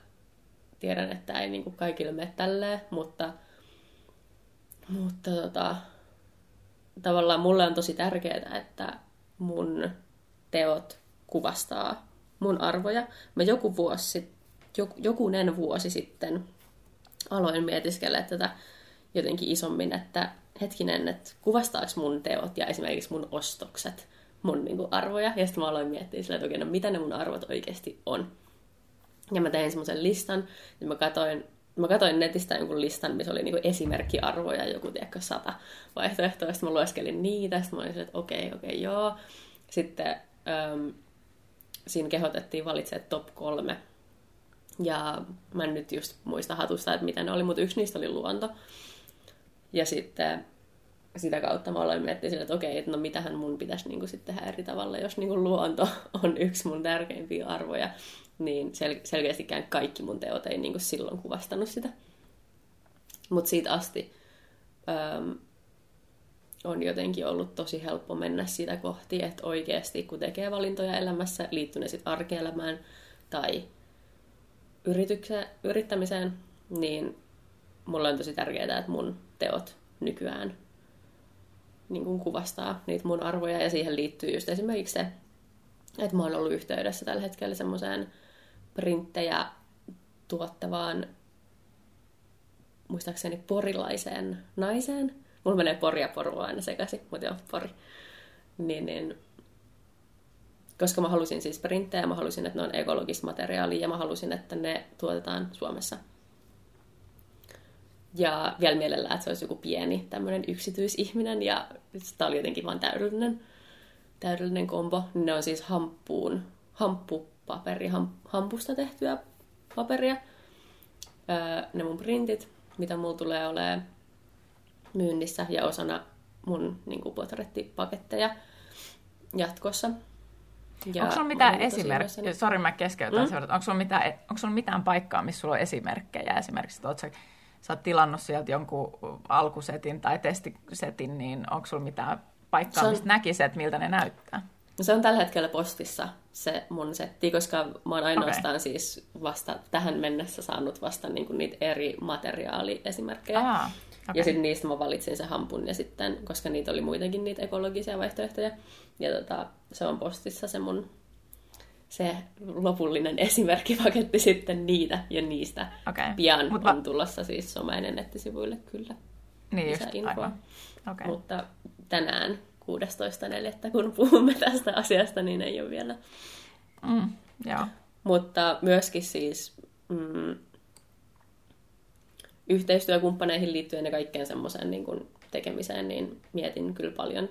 tiedän, että ei niin kuin kaikille mene tälleen, mutta, mutta tota, tavallaan mulle on tosi tärkeää, että mun teot kuvastaa mun arvoja. Mä joku vuosi, jokunen vuosi sitten aloin mietiskellä tätä jotenkin isommin, että hetkinen, että kuvastaako mun teot ja esimerkiksi mun ostokset mun niin kuin, arvoja. Ja sitten mä aloin miettiä sillä, että okei, no mitä ne mun arvot oikeasti on. Ja mä tein semmoisen listan, ja mä katsoin, mä katsoin netistä jonkun listan, missä oli niinku esimerkkiarvoja, joku tiedätkö, sata vaihtoehtoa. Sitten mä lueskelin niitä, sitten mä olin että okei, okei, joo. Sitten äm, siinä kehotettiin valitsemaan top kolme ja mä en nyt just muista hatusta, että mitä ne oli, mutta yksi niistä oli luonto. Ja sitten sitä kautta mä aloin miettiä että okei, että no mitähän mun pitäisi niin kuin sitten tehdä eri tavalla, jos niin kuin luonto on yksi mun tärkeimpiä arvoja, niin sel- selkeästikään kaikki mun teot ei niin kuin silloin kuvastanut sitä. Mutta siitä asti äm, on jotenkin ollut tosi helppo mennä sitä kohti, että oikeasti kun tekee valintoja elämässä, liittyy ne sitten arkielämään tai yrittämiseen, niin mulle on tosi tärkeää, että mun teot nykyään niin kuin kuvastaa niitä mun arvoja ja siihen liittyy just esimerkiksi se, että mä oon ollut yhteydessä tällä hetkellä semmoiseen printtejä tuottavaan muistaakseni porilaiseen naiseen. Mulla menee pori ja poru aina sekaisin, mutta joo, pori. Niin, niin koska mä halusin siis printtejä, mä halusin, että ne on ekologista materiaalia ja mä halusin, että ne tuotetaan Suomessa. Ja vielä mielellään, että se olisi joku pieni tämmöinen yksityisihminen ja tämä oli jotenkin vaan täydellinen, täydellinen kombo. Ne on siis hamppuun, hamppupaperi, ham, hampusta tehtyä paperia. Öö, ne mun printit, mitä mulla tulee olemaan myynnissä ja osana mun niin kuin, portrettipaketteja jatkossa. Ja onko sulla mitään esimerkkejä, sori mä keskeytän mm? onko sulla, mitään, onko sulla mitään paikkaa, missä sulla on esimerkkejä esimerkiksi, että sä, sä oot tilannut sieltä jonkun alkusetin tai testisetin, niin onko sulla mitään paikkaa, on... mistä näkisi, että miltä ne näyttää? No se on tällä hetkellä postissa se mun setti, koska mä oon ainoastaan okay. siis vasta tähän mennessä saanut vasta niinku niitä eri materiaaliesimerkkejä. Ah, okay. Ja sitten niistä mä valitsin se hampun ja sitten, koska niitä oli muitakin niitä ekologisia vaihtoehtoja. Ja tota, se on postissa se mun se lopullinen esimerkkipaketti sitten niitä ja niistä. Okay. Pian Mut on tulossa siis somainen nettisivuille kyllä. Niin just, aivan. Okay. Mutta tänään 16.4. kun puhumme tästä asiasta, niin ei ole vielä. Mm, joo. Mutta myöskin siis mm, yhteistyökumppaneihin liittyen ja kaikkeen semmoiseen niin tekemiseen, niin mietin kyllä paljon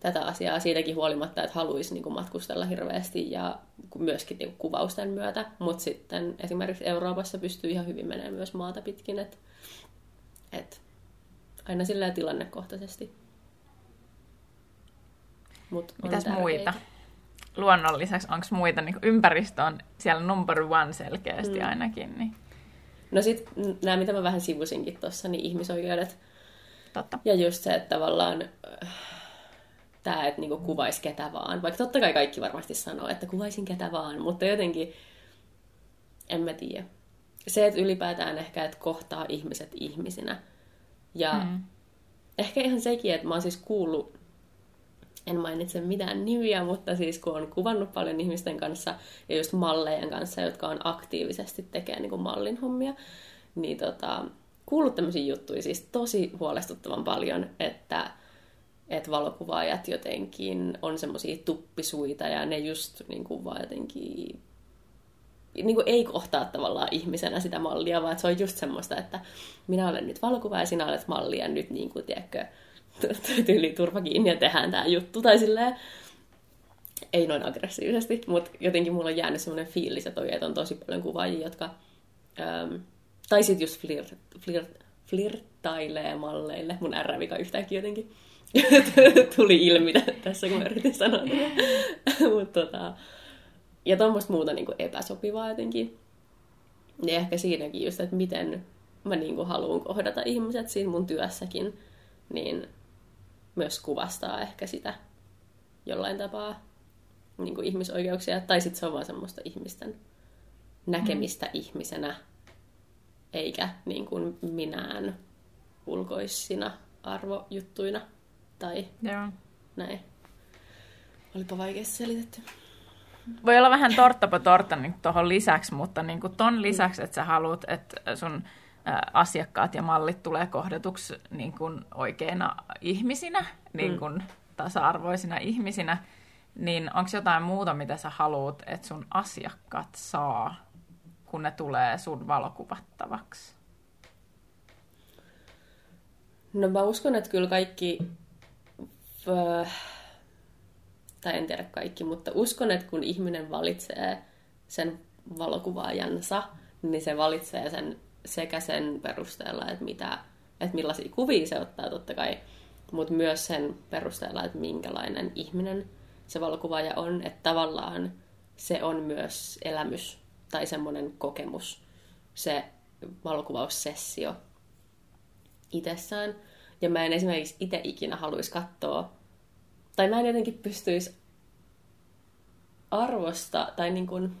tätä asiaa siitäkin huolimatta, että haluaisi niin kuin matkustella hirveästi ja myöskin niin kuin kuvausten myötä, mutta sitten esimerkiksi Euroopassa pystyy ihan hyvin menemään myös maata pitkin, että et, aina sillä tilannekohtaisesti. Mut Mitäs muita? Luonnon lisäksi onko muita, niin ympäristö on siellä number one selkeästi mm. ainakin. Niin. No sitten nämä, mitä mä vähän sivusinkin tuossa, niin ihmisoikeudet. Totta. Ja just se, että tavallaan äh, tämä, että niinku kuvaisi ketä vaan. Vaikka totta kai kaikki varmasti sanoo, että kuvaisin ketä vaan, mutta jotenkin, en mä tiedä. Se, että ylipäätään ehkä, että kohtaa ihmiset ihmisinä. Ja mm. ehkä ihan sekin, että mä oon siis kuullut en mainitse mitään nimiä, mutta siis kun on kuvannut paljon ihmisten kanssa ja just mallejen kanssa, jotka on aktiivisesti tekee niin kuin mallin hommia, niin tota, kuullut tämmöisiä juttuja siis tosi huolestuttavan paljon, että, että valokuvaajat jotenkin on semmoisia tuppisuita ja ne just niin kuin vaan jotenkin niin kuin ei kohtaa tavallaan ihmisenä sitä mallia, vaan se on just semmoista, että minä olen nyt valokuvaaja ja sinä olet malli ja nyt niin kuin, tiedätkö, tyyli turva kiinni ja tehdään tämä juttu. Tai silleen, ei noin aggressiivisesti, mutta jotenkin mulla on jäänyt semmoinen fiilis, että, että on tosi paljon kuvaajia, jotka... Ähm, tai sitten just flirt, flirt, flirttailee malleille. Mun R-vika yhtäkkiä jotenkin tuli ilmi tässä, kun mä yritin sanoa Mutta tota, ja tuommoista muuta niin kuin epäsopivaa jotenkin. Ja ehkä siinäkin just, että miten mä niin kuin haluan kohdata ihmiset siinä mun työssäkin, niin myös kuvastaa ehkä sitä jollain tapaa niin kuin ihmisoikeuksia. Tai sitten se on vaan semmoista ihmisten näkemistä mm. ihmisenä, eikä niin kuin minään ulkoisina arvojuttuina tai Joo. näin. Olipa vaikeasti selitetty voi olla vähän tortta po tortta niin tuohon lisäksi, mutta niin kuin ton lisäksi, että sä haluat, että sun asiakkaat ja mallit tulee kohdatuksi niin kuin oikeina ihmisinä, niin mm. kuin tasa-arvoisina ihmisinä, niin onko jotain muuta, mitä sä haluat, että sun asiakkaat saa, kun ne tulee sun valokuvattavaksi? No mä uskon, että kyllä kaikki tai en tiedä kaikki, mutta uskon, että kun ihminen valitsee sen valokuvaajansa, niin se valitsee sen sekä sen perusteella, että, mitä, että millaisia kuvia se ottaa totta kai, mutta myös sen perusteella, että minkälainen ihminen se valokuvaaja on, että tavallaan se on myös elämys tai semmoinen kokemus, se valokuvaussessio itsessään. Ja mä en esimerkiksi itse ikinä haluaisi katsoa tai mä en jotenkin pystyisi arvosta, tai niin kuin,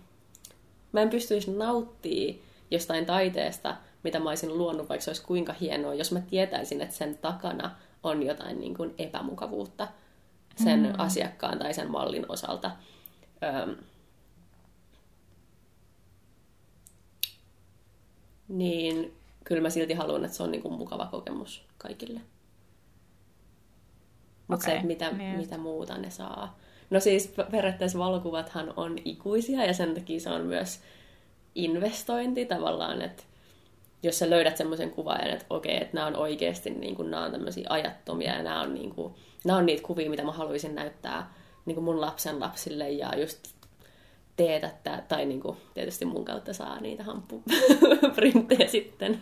mä en pystyisi nauttia jostain taiteesta, mitä mä olisin luonut, vaikka se olisi kuinka hienoa, jos mä tietäisin, että sen takana on jotain niin kuin epämukavuutta sen mm. asiakkaan tai sen mallin osalta. Öm, niin kyllä mä silti haluan, että se on niin kuin mukava kokemus kaikille. Mutta okay, se, mitä, niin. mitä muuta ne saa. No siis periaatteessa valokuvathan on ikuisia ja sen takia se on myös investointi tavallaan, että jos sä löydät semmoisen kuvaajan, että okei, että nämä on oikeasti niin kuin, nämä on tämmöisiä ajattomia ja nämä on, niin kuin, nämä on niitä kuvia, mitä mä haluaisin näyttää niin kuin mun lapsen lapsille ja just teetättää, tai niin kuin, tietysti mun kautta saa niitä hamppuprinttejä sitten.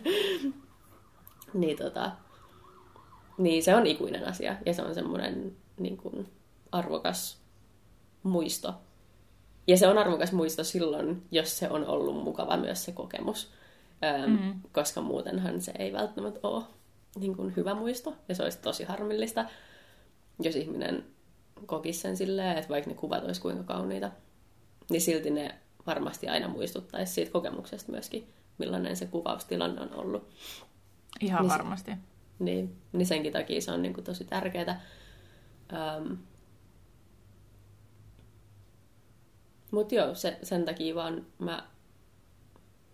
niin tota, niin se on ikuinen asia ja se on semmoinen niin kuin, arvokas muisto. Ja se on arvokas muisto silloin, jos se on ollut mukava myös se kokemus. Öm, mm-hmm. Koska muutenhan se ei välttämättä ole niin kuin, hyvä muisto. Ja se olisi tosi harmillista, jos ihminen kokisi sen silleen, että vaikka ne kuvat olisi kuinka kauniita, niin silti ne varmasti aina muistuttaisi siitä kokemuksesta myöskin, millainen se kuvaustilanne on ollut. Ihan niin varmasti. Se, niin, niin senkin takia se on niin kuin tosi tärkeää. Um, Mutta joo, se, sen takia vaan mä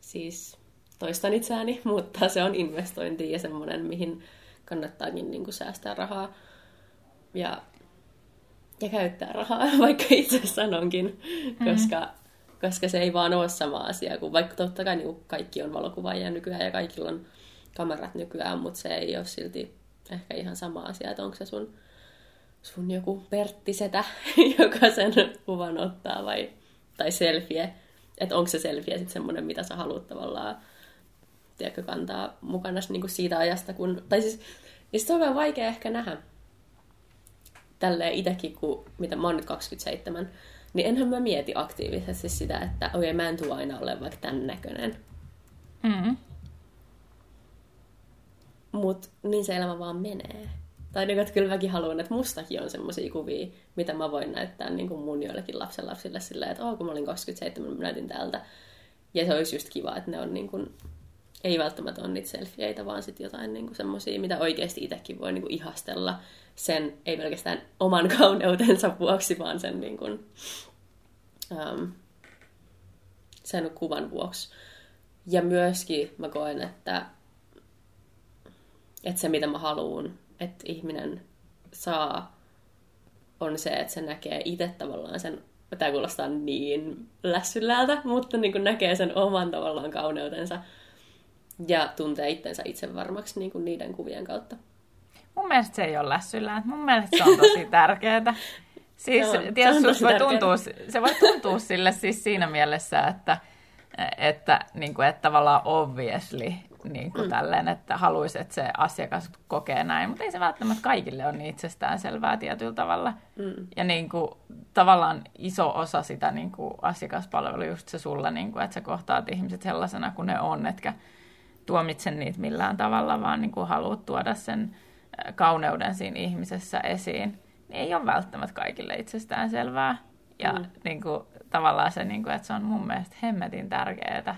siis toistan itseäni, mutta se on investointi ja semmoinen, mihin kannattaakin niin kuin säästää rahaa ja, ja käyttää rahaa, vaikka itse sanonkin, mm-hmm. koska, koska se ei vaan ole sama asia, kuin vaikka totta kai niin kuin kaikki on valokuvaajia nykyään ja kaikilla on kamerat nykyään, mutta se ei ole silti ehkä ihan sama asia, että onko se sun, sun joku Perttisetä, joka sen kuvan ottaa vai, tai selfie, että onko se selfie sitten semmoinen, mitä sä haluat tavallaan tiedätkö, kantaa mukana niin kuin siitä ajasta, kun, tai siis, niin se on vähän vaikea ehkä nähdä tälleen itsekin, kun mitä mä oon nyt 27, niin enhän mä mieti aktiivisesti sitä, että okei, okay, mä en tule aina ole vaikka tämän näköinen. Mm. Mutta niin se elämä vaan menee. Tai niin, että kyllä mäkin haluan, että mustakin on semmoisia kuvia, mitä mä voin näyttää niin kuin mun joillekin lapsenlapsille silleen, että oh, kun mä olin 27, mä näytin tältä. Ja se olisi just kiva, että ne on niin kuin ei välttämättä ole niitä selfieitä, vaan sitten jotain niin semmoisia, mitä oikeasti itsekin voi niin kuin ihastella sen, ei pelkästään oman kauneutensa vuoksi, vaan sen, niin kuin, um, sen kuvan vuoksi. Ja myöskin mä koen, että, että se mitä mä haluan, että ihminen saa, on se, että se näkee itse tavallaan sen, tämä kuulostaa niin lässylältä, mutta niin kuin näkee sen oman tavallaan kauneutensa ja tuntee itsensä itse varmaksi niin kuin niiden kuvien kautta. Mun mielestä se ei ole lässyllä. Mun mielestä se on tosi tärkeää. Siis no, tietysti se, voi tuntua, se voi tuntua sille siis siinä mielessä, että, että, niin kuin, että tavallaan obviously niin kuin mm. tälleen, että haluaisi, että se asiakas kokee näin, mutta ei se välttämättä kaikille ole niin itsestään selvää tietyllä tavalla. Mm. Ja niin kuin, tavallaan iso osa sitä niin kuin asiakaspalvelua just se sulle, niin kuin, että sä kohtaat ihmiset sellaisena kuin ne on, etkä tuomitse niitä millään tavalla, vaan niin kuin haluat tuoda sen kauneuden siinä ihmisessä esiin, niin ei ole välttämättä kaikille itsestään selvää. Ja mm. niin kuin, tavallaan se, niin kuin, että se on mun mielestä hemmetin tärkeää.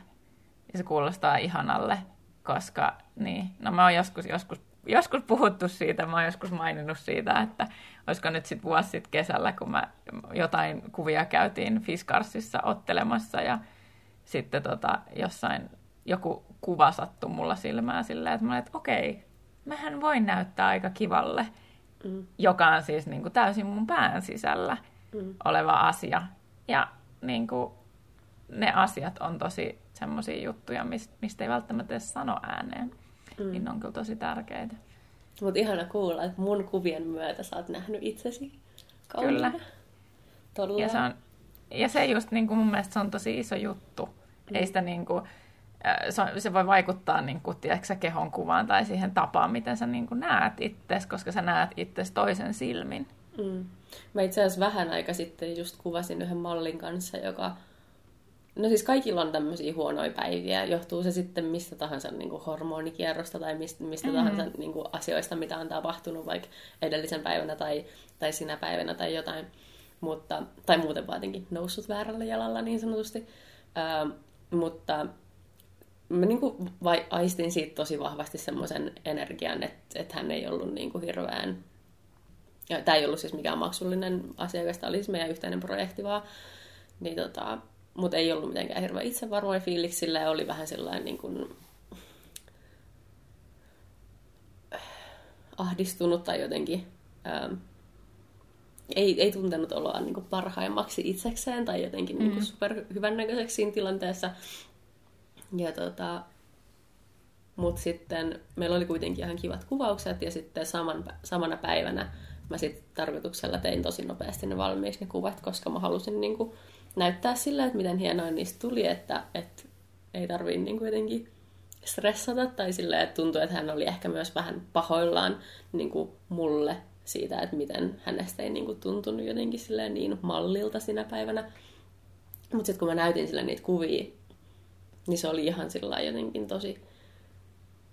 Ja se kuulostaa ihanalle, koska niin, no mä oon joskus, joskus, joskus puhuttu siitä, mä oon joskus maininnut siitä, että olisiko nyt sitten vuosi sitten kesällä, kun mä jotain kuvia käytiin Fiskarsissa ottelemassa ja sitten tota, jossain joku kuva sattui mulla silmään silleen, että mä olin, että okei, mähän voin näyttää aika kivalle, mm. joka on siis niin kuin täysin mun pään sisällä mm. oleva asia. Ja niin kuin, ne asiat on tosi semmoisia juttuja, mistä ei välttämättä edes sano ääneen. Mm. Niin ne on kyllä tosi tärkeitä. Mutta ihana kuulla, että mun kuvien myötä sä oot nähnyt itsesi kauniina. Kyllä. Ja se, on, ja se just niin kuin mun mielestä se on tosi iso juttu. Mm. Ei sitä niin kuin, se voi vaikuttaa niin kuin, tiedätkö, kehon kuvaan tai siihen tapaan, miten sä niin kuin, näet itsesi, koska sä näet itsesi toisen silmin. Mm. Mä itse asiassa vähän aika sitten just kuvasin yhden mallin kanssa, joka... No siis kaikilla on tämmöisiä huonoja päiviä. Johtuu se sitten mistä tahansa niin kuin hormonikierrosta tai mistä, mistä mm-hmm. tahansa niin kuin asioista, mitä on tapahtunut vaikka edellisen päivänä tai, tai sinä päivänä tai jotain. Mutta, tai muuten vaan noussut väärällä jalalla niin sanotusti. Ö, mutta mä niin kuin vai, aistin siitä tosi vahvasti semmoisen energian, että, että hän ei ollut niin kuin hirveän... Tämä ei ollut siis mikään maksullinen asiakas, tämä oli siis meidän yhteinen projekti vaan. Niin tota, mutta ei ollut mitenkään hirveän itsevarmoja fiiliksillä ja oli vähän sellainen niin kuin, ahdistunut tai jotenkin ähm, ei, ei tuntenut oloa niin kuin parhaimmaksi itsekseen tai jotenkin mm. niin kuin super hyvännäköiseksi siinä tilanteessa. Ja tota, mutta sitten meillä oli kuitenkin ihan kivat kuvaukset ja sitten saman, samana päivänä mä sitten tarkoituksella tein tosi nopeasti ne valmiiksi ne kuvat, koska mä halusin niinku näyttää sillä, että miten hienoa niistä tuli, että, että ei tarvii niinku jotenkin stressata tai sillä, että tuntui, että hän oli ehkä myös vähän pahoillaan niinku mulle siitä, että miten hänestä ei niinku tuntunut jotenkin niin mallilta sinä päivänä. Mutta sitten kun mä näytin sille niitä kuvia, niin se oli ihan sillä jotenkin tosi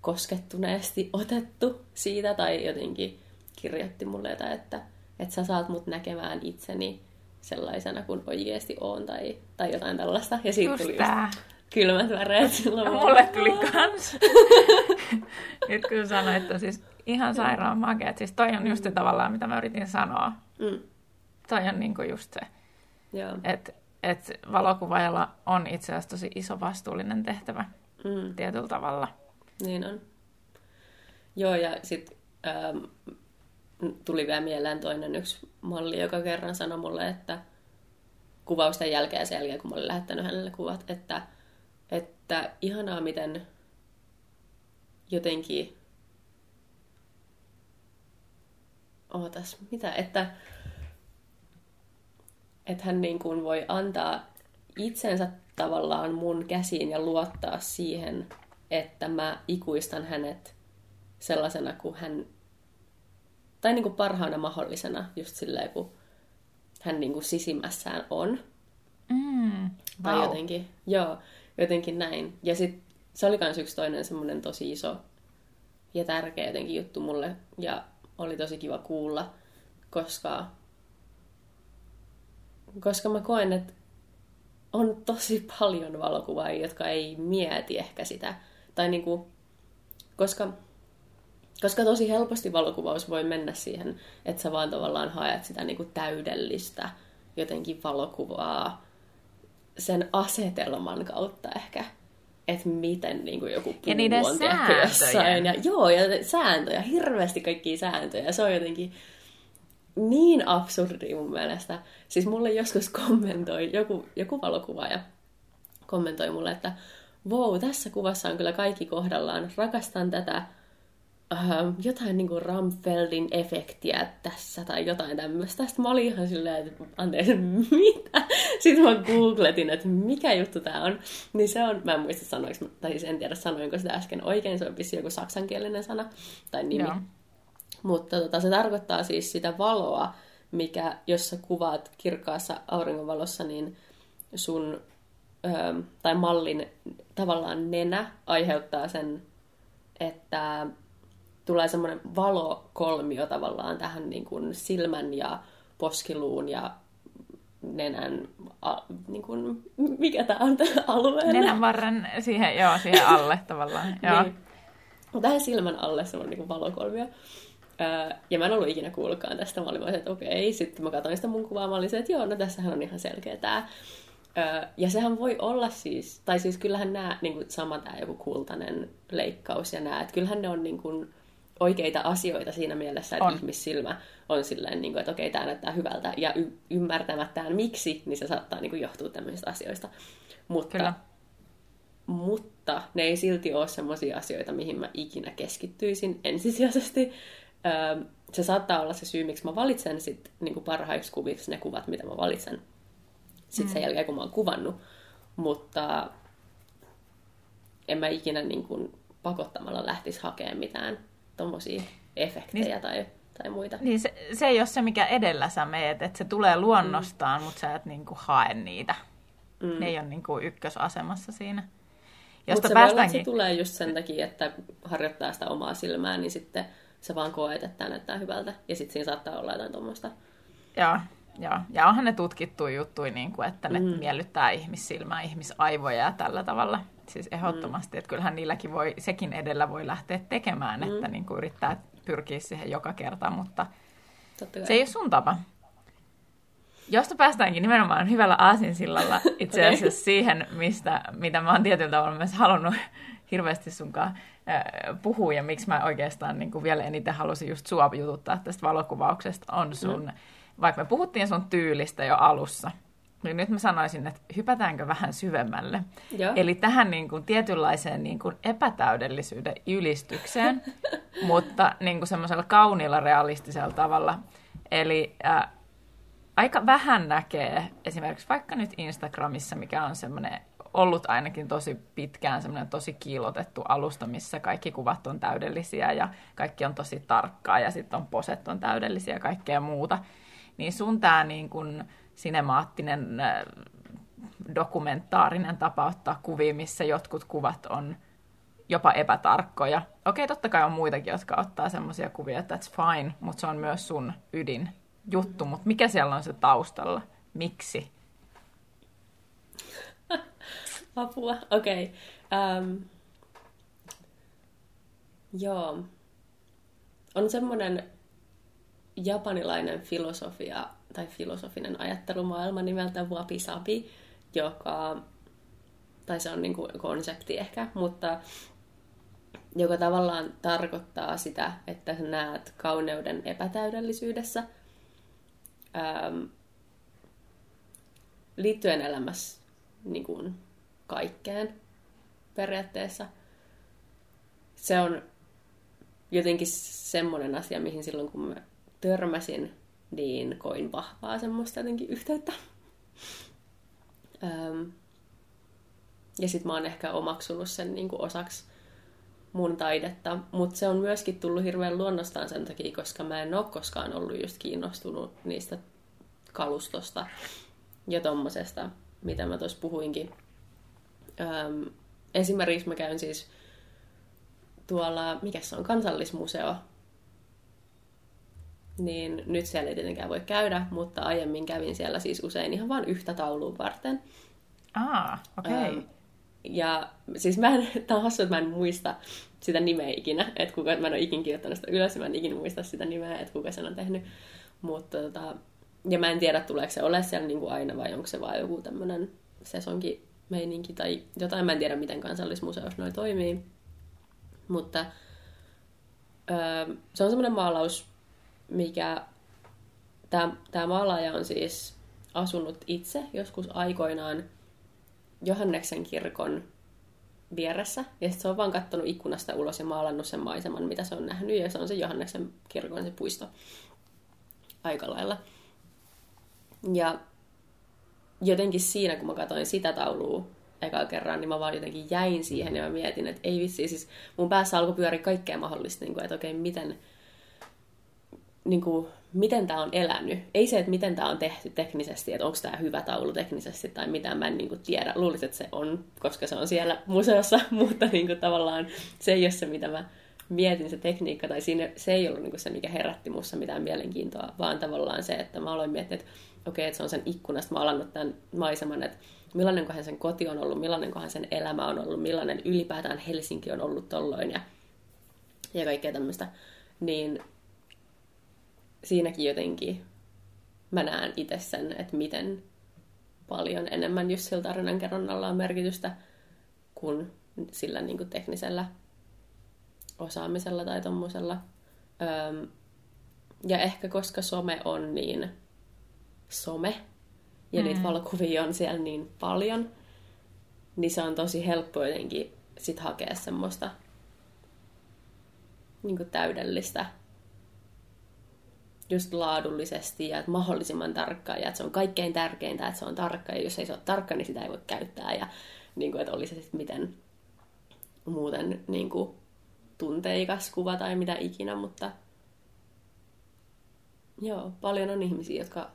koskettuneesti otettu siitä, tai jotenkin kirjoitti mulle jotain, että, että sä saat mut näkemään itseni sellaisena kuin oikeasti oon, tai, tai jotain tällaista. Ja siitä just tuli tää. just kylmät väreet silloin. Ja mulle tuli kans. Nyt kun sanoit, että siis ihan sairaan makea. Siis toi on just se tavallaan, mitä mä yritin sanoa. Mm. Toi on niinku just se. Että että valokuvaajalla on itse asiassa tosi iso vastuullinen tehtävä mm. tietyllä tavalla. Niin on. Joo, ja sitten ähm, tuli vielä mieleen toinen yksi malli, joka kerran sanoi mulle, että kuvausten jälkeen sen jälkeen, kun mä olin lähettänyt hänelle kuvat, että, että ihanaa miten jotenkin ootas, mitä, että että hän niin kuin voi antaa itsensä tavallaan mun käsiin ja luottaa siihen, että mä ikuistan hänet sellaisena kuin hän, tai niin kuin parhaana mahdollisena, just silleen, kun hän niin kuin sisimmässään on. Mm, wow. Tai jotenkin, joo, jotenkin näin. Ja sitten se oli myös yksi toinen semmoinen tosi iso ja tärkeä jotenkin juttu mulle, ja oli tosi kiva kuulla, koska koska mä koen, että on tosi paljon valokuvaajia, jotka ei mieti ehkä sitä, tai niin kuin, koska, koska tosi helposti valokuvaus voi mennä siihen, että sä vaan tavallaan haet sitä niin kuin täydellistä jotenkin valokuvaa sen asetelman kautta ehkä että miten niin kuin joku puu ja niiden on jossain. Ja, joo, ja sääntöjä, hirveästi kaikkia sääntöjä. Se on jotenkin niin absurdi mun mielestä. Siis mulle joskus kommentoi joku, joku valokuvaaja kommentoi mulle, että wow, tässä kuvassa on kyllä kaikki kohdallaan. Rakastan tätä uh, jotain niin kuin Ramfeldin efektiä tässä tai jotain tämmöistä. Sitten mä olin ihan silleen, että anteeksi, mitä? Sitten mä googletin, että mikä juttu tää on. Niin se on, mä en muista sanoiksi, tai siis en tiedä sanoinko sitä äsken oikein, se on vissi joku saksankielinen sana tai nimi. Joo. Mutta tota, se tarkoittaa siis sitä valoa, mikä, jos sä kuvaat kirkkaassa auringonvalossa, niin sun ö, tai mallin tavallaan nenä aiheuttaa sen, että tulee semmoinen valokolmio tavallaan tähän niin kuin silmän ja poskiluun ja nenän, a, niin kuin, mikä tämä on tämä alueella? Nenän varren siihen, joo, siihen alle tavallaan. joo. Niin. Tähän silmän alle semmoinen niin valokolmio. Öö, ja mä en ollut ikinä kuullutkaan tästä. Mä olin että okei. Sitten mä katsoin sitä mun kuvaa. Mä olin se, että joo, no tässähän on ihan selkeä tämä. Öö, ja sehän voi olla siis, tai siis kyllähän nämä, niin kuin sama tämä joku kultainen leikkaus ja nämä, että kyllähän ne on niin kuin, oikeita asioita siinä mielessä, että on. ihmissilmä on silleen, niin kuin, että okei, tämä näyttää hyvältä, ja y- ymmärtämättään miksi, niin se saattaa niin kuin, johtua tämmöisistä asioista. Mutta, Kyllä. mutta ne ei silti ole sellaisia asioita, mihin mä ikinä keskittyisin ensisijaisesti. Öö, se saattaa olla se syy, miksi mä valitsen sit, niin kuin parhaiksi kuviksi ne kuvat, mitä mä valitsen sitten mm. sen jälkeen, kun mä oon kuvannut. Mutta en mä ikinä niin kuin, pakottamalla lähtisi hakemaan mitään tommosia efektejä niin, tai, tai muita. Niin se, se ei ole se, mikä edellä sä meet, että se tulee luonnostaan, mm. mutta sä et niinku hae niitä. Mm. Ne ei ole niinku ykkösasemassa siinä. Mutta se päästäänkin... se tulee just sen takia, että harjoittaa sitä omaa silmää, niin sitten sä vaan koet, että tämä näyttää hyvältä. Ja sitten siinä saattaa olla jotain tuommoista. Joo, joo. Ja onhan ne tutkittu juttuja, niin kuin, että ne mm. miellyttää ihmissilmää, ihmisaivoja ja tällä tavalla. Siis ehdottomasti, mm. että kyllähän niilläkin voi, sekin edellä voi lähteä tekemään, mm. että niin kuin yrittää pyrkiä siihen joka kerta, mutta se ei ole sun tapa. Josta päästäänkin nimenomaan hyvällä aasinsillalla itse asiassa okay. siihen, mistä, mitä mä oon tietyllä tavalla myös halunnut hirveästi sunkaan puhua ja miksi mä oikeastaan niin kuin vielä eniten halusin just sua jututtaa tästä valokuvauksesta, on sun, mm. vaikka me puhuttiin sun tyylistä jo alussa, niin nyt mä sanoisin, että hypätäänkö vähän syvemmälle. Joo. Eli tähän niin kuin tietynlaiseen niin kuin epätäydellisyyden ylistykseen, mutta niin kuin semmoisella kauniilla realistisella tavalla. Eli äh, aika vähän näkee esimerkiksi vaikka nyt Instagramissa, mikä on semmoinen ollut ainakin tosi pitkään semmoinen tosi kiilotettu alusta, missä kaikki kuvat on täydellisiä ja kaikki on tosi tarkkaa ja sitten on poset on täydellisiä ja kaikkea muuta. Niin sun tämä niin kuin, sinemaattinen dokumentaarinen tapa ottaa kuvia, missä jotkut kuvat on jopa epätarkkoja. Okei, totta kai on muitakin, jotka ottaa semmoisia kuvia, että that's fine, mutta se on myös sun ydin juttu. Mutta mikä siellä on se taustalla? Miksi? Apua, okei. Okay. Um, joo. On semmoinen japanilainen filosofia, tai filosofinen ajattelumaailma nimeltä Wabi Sabi, joka, tai se on niin kuin konsepti ehkä, mutta joka tavallaan tarkoittaa sitä, että sä näet kauneuden epätäydellisyydessä ähm, liittyen elämässä niin kuin kaikkeen periaatteessa. Se on jotenkin semmoinen asia, mihin silloin kun mä törmäsin niin koin vahvaa semmoista jotenkin yhteyttä. Öm, ja sitten mä oon ehkä omaksunut sen niin kuin osaksi mun taidetta, mutta se on myöskin tullut hirveän luonnostaan sen takia, koska mä en ole koskaan ollut just kiinnostunut niistä kalustosta ja tommosesta, mitä mä tuossa puhuinkin. Öm, esimerkiksi mä käyn siis tuolla, mikä se on, kansallismuseo niin nyt siellä ei tietenkään voi käydä, mutta aiemmin kävin siellä siis usein ihan vain yhtä taulua varten. Ah, okei. Okay. Ähm, ja siis mä en, tää on hassu, että mä en muista sitä nimeä ikinä, että kuka, mä en ole ikinä kirjoittanut sitä ylös, mä en ikinä muista sitä nimeä, että kuka sen on tehnyt. Mutta tota, ja mä en tiedä, tuleeko se ole siellä niin kuin aina vai onko se vaan joku tämmöinen sesonki meininki tai jotain. Mä en tiedä, miten kansallismuseossa noi toimii. Mutta öö, se on semmoinen maalaus, mikä... Tämä maalaaja on siis asunut itse joskus aikoinaan Johanneksen kirkon vieressä. Ja sitten se on vaan kattonut ikkunasta ulos ja maalannut sen maiseman, mitä se on nähnyt. Ja se on se Johanneksen kirkon se puisto aika lailla. Ja jotenkin siinä, kun mä katsoin sitä taulua eka kerran, niin mä vaan jotenkin jäin siihen ja mä mietin, että ei vitsi, siis mun päässä alkoi pyöriä kaikkea mahdollista, niin kuin, että okei, miten, niin kuin, miten tämä on elänyt. Ei se, että miten tämä on tehty teknisesti, että onko tämä hyvä taulu teknisesti tai mitä, mä en niin kuin, tiedä. Luulisin, että se on, koska se on siellä museossa, mutta niin kuin, tavallaan se ei ole se, mitä mä mietin, se tekniikka, tai siinä, se ei ollut niin kuin, se, mikä herätti mussa mitään mielenkiintoa, vaan tavallaan se, että mä aloin miettiä, että okei, että se on sen ikkunasta maalannut tämän maiseman, että millainen sen koti on ollut, millainen sen elämä on ollut, millainen ylipäätään Helsinki on ollut tolloin ja, ja kaikkea tämmöistä, niin siinäkin jotenkin mä näen itse sen, että miten paljon enemmän just sillä tarinan kerronnalla on merkitystä kuin sillä niin kuin teknisellä osaamisella tai tommosella. Öm, ja ehkä koska some on niin some, ja mm. niitä valokuvia on siellä niin paljon, niin se on tosi helppo jotenkin sit hakea semmoista niin kuin täydellistä just laadullisesti ja että mahdollisimman tarkkaa ja että se on kaikkein tärkeintä, että se on tarkka ja jos ei se ole tarkka, niin sitä ei voi käyttää ja niin kuin, että olisi se sitten miten muuten niin kuin, tunteikas kuva tai mitä ikinä, mutta joo, paljon on ihmisiä, jotka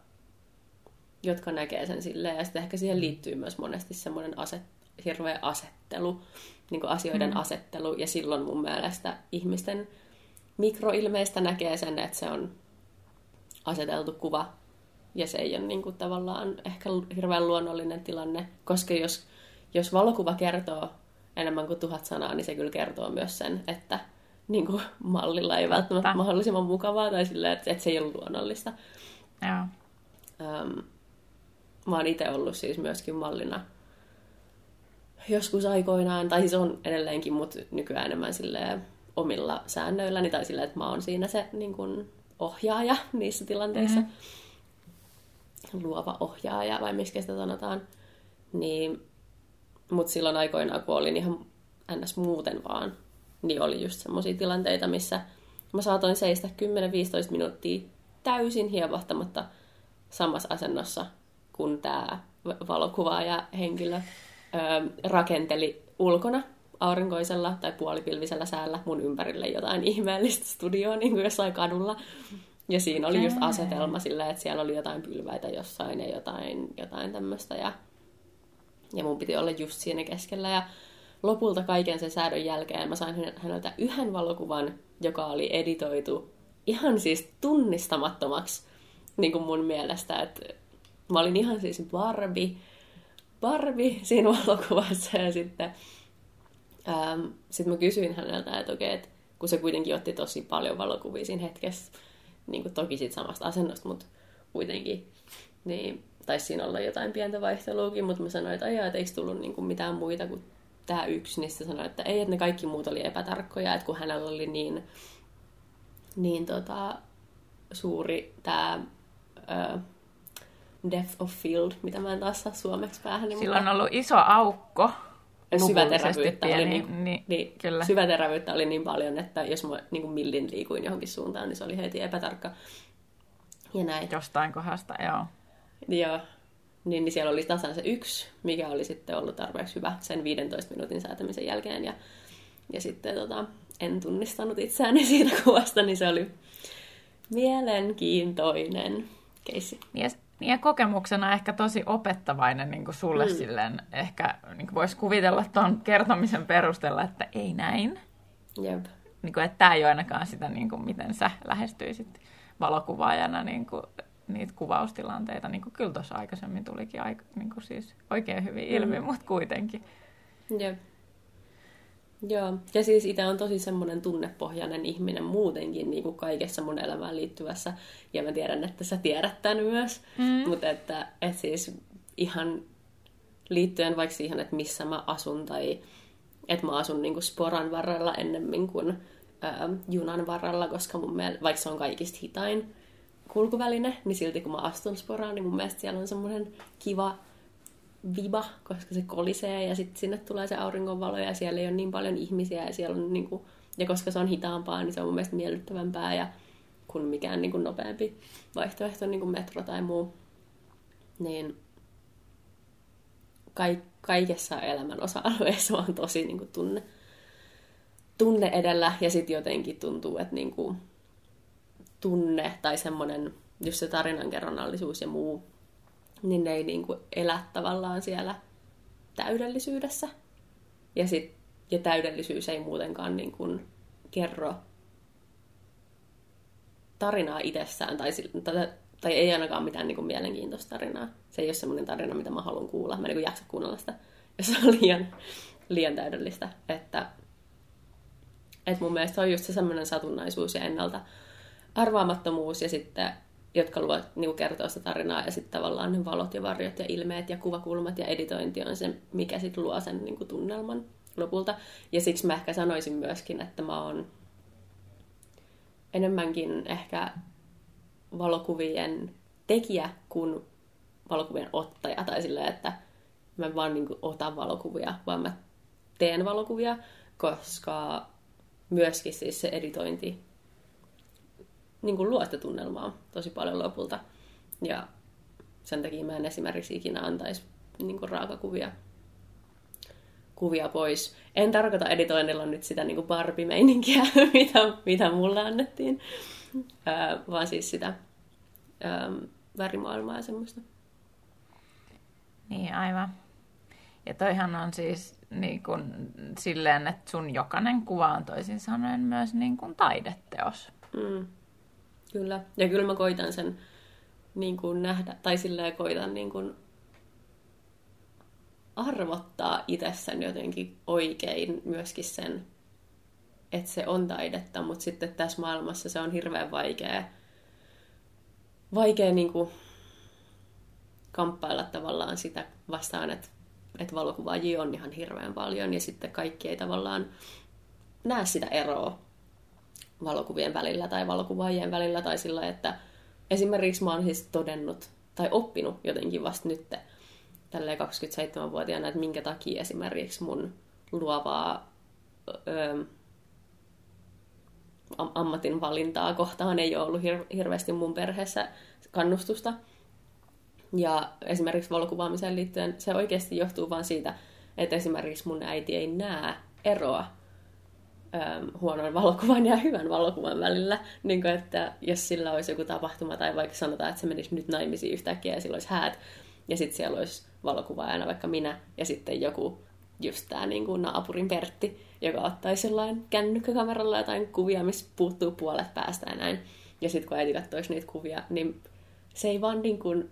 jotka näkee sen silleen. Ja sitten ehkä siihen liittyy myös monesti semmoinen aset, hirveä asettelu, niin kuin asioiden mm. asettelu. Ja silloin mun mielestä ihmisten mikroilmeistä näkee sen, että se on aseteltu kuva. Ja se ei ole niin kuin tavallaan ehkä hirveän luonnollinen tilanne. Koska jos, jos valokuva kertoo enemmän kuin tuhat sanaa, niin se kyllä kertoo myös sen, että niin kuin mallilla ei välttämättä mahdollisimman mukavaa tai silleen, että, että se ei ole luonnollista. Joo. Um, mä oon itse ollut siis myöskin mallina joskus aikoinaan, tai siis on edelleenkin, mutta nykyään enemmän silleen omilla säännöilläni, tai silleen, että mä oon siinä se niin kun, ohjaaja niissä tilanteissa. Mm-hmm. Luova ohjaaja, vai miksi sitä sanotaan. Niin, mutta silloin aikoinaan, kun olin ihan ns. muuten vaan, niin oli just semmoisia tilanteita, missä mä saatoin seistä 10-15 minuuttia täysin hievahtamatta samassa asennossa kun tämä valokuvaaja henkilö ö, rakenteli ulkona aurinkoisella tai puolipilvisellä säällä mun ympärille jotain ihmeellistä studioa niin kuin jossain kadulla. Ja siinä oli just asetelma silleen, että siellä oli jotain pylväitä jossain ja jotain, jotain tämmöistä. Ja, ja mun piti olla just siinä keskellä. Ja lopulta kaiken sen säädön jälkeen mä sain häneltä yhden valokuvan, joka oli editoitu ihan siis tunnistamattomaksi niin kuin mun mielestä. Että Mä olin ihan siis Barbie, Barbie siinä valokuvassa ja sitten ähm, sit mä kysyin häneltä, että okei, että kun se kuitenkin otti tosi paljon valokuvia siinä hetkessä, niin kuin toki siitä samasta asennosta, mutta kuitenkin, niin taisi siinä olla jotain pientä vaihteluakin, mutta mä sanoin, että ajaa, että eikö tullut niin kuin mitään muita kuin tämä yksi, niin se sanoi, että ei, että ne kaikki muut oli epätarkkoja, että kun hänellä oli niin, niin tota, suuri tämä depth of field, mitä mä en taas saa suomeksi päähän. Niin Sillä on ollut iso aukko. Syväterävyyttä oli, niin, niin, niin, kyllä. syväterävyyttä oli niin paljon, että jos mä niin kuin millin liikuin johonkin suuntaan, niin se oli heti epätarkka. Ja näin. Jostain kohdasta, joo. Joo. Niin, niin siellä oli tasan se yksi, mikä oli sitten ollut tarpeeksi hyvä sen 15 minuutin säätämisen jälkeen. Ja, ja sitten tota, en tunnistanut itseäni siitä kuvasta, niin se oli mielenkiintoinen keissi. Yes. Niin ja kokemuksena ehkä tosi opettavainen niin kuin sulle mm. silleen, ehkä niin voisi kuvitella tuon kertomisen perusteella, että ei näin. Jep. Niin kuin, että tämä ei ole ainakaan sitä, niin kuin, miten sä lähestyisit valokuvaajana niin kuin, niitä kuvaustilanteita. Niin kuin kyllä tuossa aikaisemmin tulikin aika, niin kuin siis oikein hyvin ilmi, mm. mutta kuitenkin. Jep. Joo, ja siis itse on tosi semmoinen tunnepohjainen ihminen muutenkin niin kuin kaikessa mun elämään liittyvässä. Ja mä tiedän, että sä tiedät tämän myös. Mm. Mutta että, että siis ihan liittyen vaikka siihen, että missä mä asun tai että mä asun niin kuin sporan varrella ennemmin kuin ää, junan varrella, koska mun mielestä, vaikka se on kaikista hitain kulkuväline, niin silti kun mä astun sporaan, niin mun mielestä siellä on semmoinen kiva viba, koska se kolisee ja sitten sinne tulee se auringonvalo ja siellä ei ole niin paljon ihmisiä ja siellä on niin kuin, ja koska se on hitaampaa, niin se on mun mielestä miellyttävämpää ja kuin mikään niin kuin nopeampi vaihtoehto, niin kuin metro tai muu. Niin kaik- kaikessa elämän osa-alueessa on tosi niin kuin tunne, tunne edellä ja sitten jotenkin tuntuu, että niin kuin tunne tai semmoinen, just se tarinankerronnallisuus ja muu niin ne ei niin kuin elä tavallaan siellä täydellisyydessä. Ja, sit, ja täydellisyys ei muutenkaan niin kuin kerro tarinaa itsessään, tai, tai, tai ei ainakaan mitään niin kuin mielenkiintoista tarinaa. Se ei ole semmoinen tarina, mitä mä haluan kuulla. Mä niin kuin jaksa kuunnella sitä, jos se on liian, liian täydellistä. Että, että mun mielestä se on just se semmoinen satunnaisuus ja ennalta arvaamattomuus ja sitten jotka luo, niin kuin kertoo sitä tarinaa, ja sitten tavallaan ne valot ja varjot ja ilmeet ja kuvakulmat ja editointi on se, mikä sitten luo sen niin kuin tunnelman lopulta. Ja siksi mä ehkä sanoisin myöskin, että mä oon enemmänkin ehkä valokuvien tekijä kuin valokuvien ottaja, tai silleen, että mä vaan niin kuin otan valokuvia, vaan mä teen valokuvia, koska myöskin siis se editointi niin kuin luo sitä tunnelmaa tosi paljon lopulta. Ja sen takia mä en esimerkiksi ikinä antaisi niin kuin raakakuvia kuvia pois. En tarkoita editoinnilla nyt sitä niin barbimeininkiä, mitä, mitä mulle annettiin, ää, vaan siis sitä ää, värimaailmaa ja semmoista. Niin, aivan. Ja toihan on siis niin kuin, silleen, että sun jokainen kuva on toisin sanoen myös niin kuin taideteos. Mm. Kyllä. Ja kyllä mä koitan sen niin kuin nähdä, tai silleen koitan niin kuin arvottaa itse sen jotenkin oikein myöskin sen, että se on taidetta, mutta sitten tässä maailmassa se on hirveän vaikea, vaikea niin kuin kamppailla tavallaan sitä vastaan, että, että valokuvaajia on ihan hirveän paljon ja sitten kaikki ei tavallaan näe sitä eroa valokuvien välillä tai valokuvaajien välillä tai sillä, että esimerkiksi mä oon siis todennut tai oppinut jotenkin vasta nyt tälleen 27-vuotiaana, että minkä takia esimerkiksi mun luovaa öö, ammatin valintaa kohtaan ei ole ollut hir- hirveästi mun perheessä kannustusta. Ja esimerkiksi valokuvaamiseen liittyen se oikeasti johtuu vain siitä, että esimerkiksi mun äiti ei näe eroa ähm, huonon valokuvan ja hyvän valokuvan välillä. Niin kuin, että jos sillä olisi joku tapahtuma tai vaikka sanotaan, että se menisi nyt naimisiin yhtäkkiä ja sillä olisi häät ja sitten siellä olisi valokuvaajana vaikka minä ja sitten joku just tämä niin kuin naapurin Pertti, joka ottaisi jollain kännykkäkameralla jotain kuvia, missä puuttuu puolet päästä ja näin. Ja sitten kun äiti katsoisi niitä kuvia, niin se ei vaan niin kuin,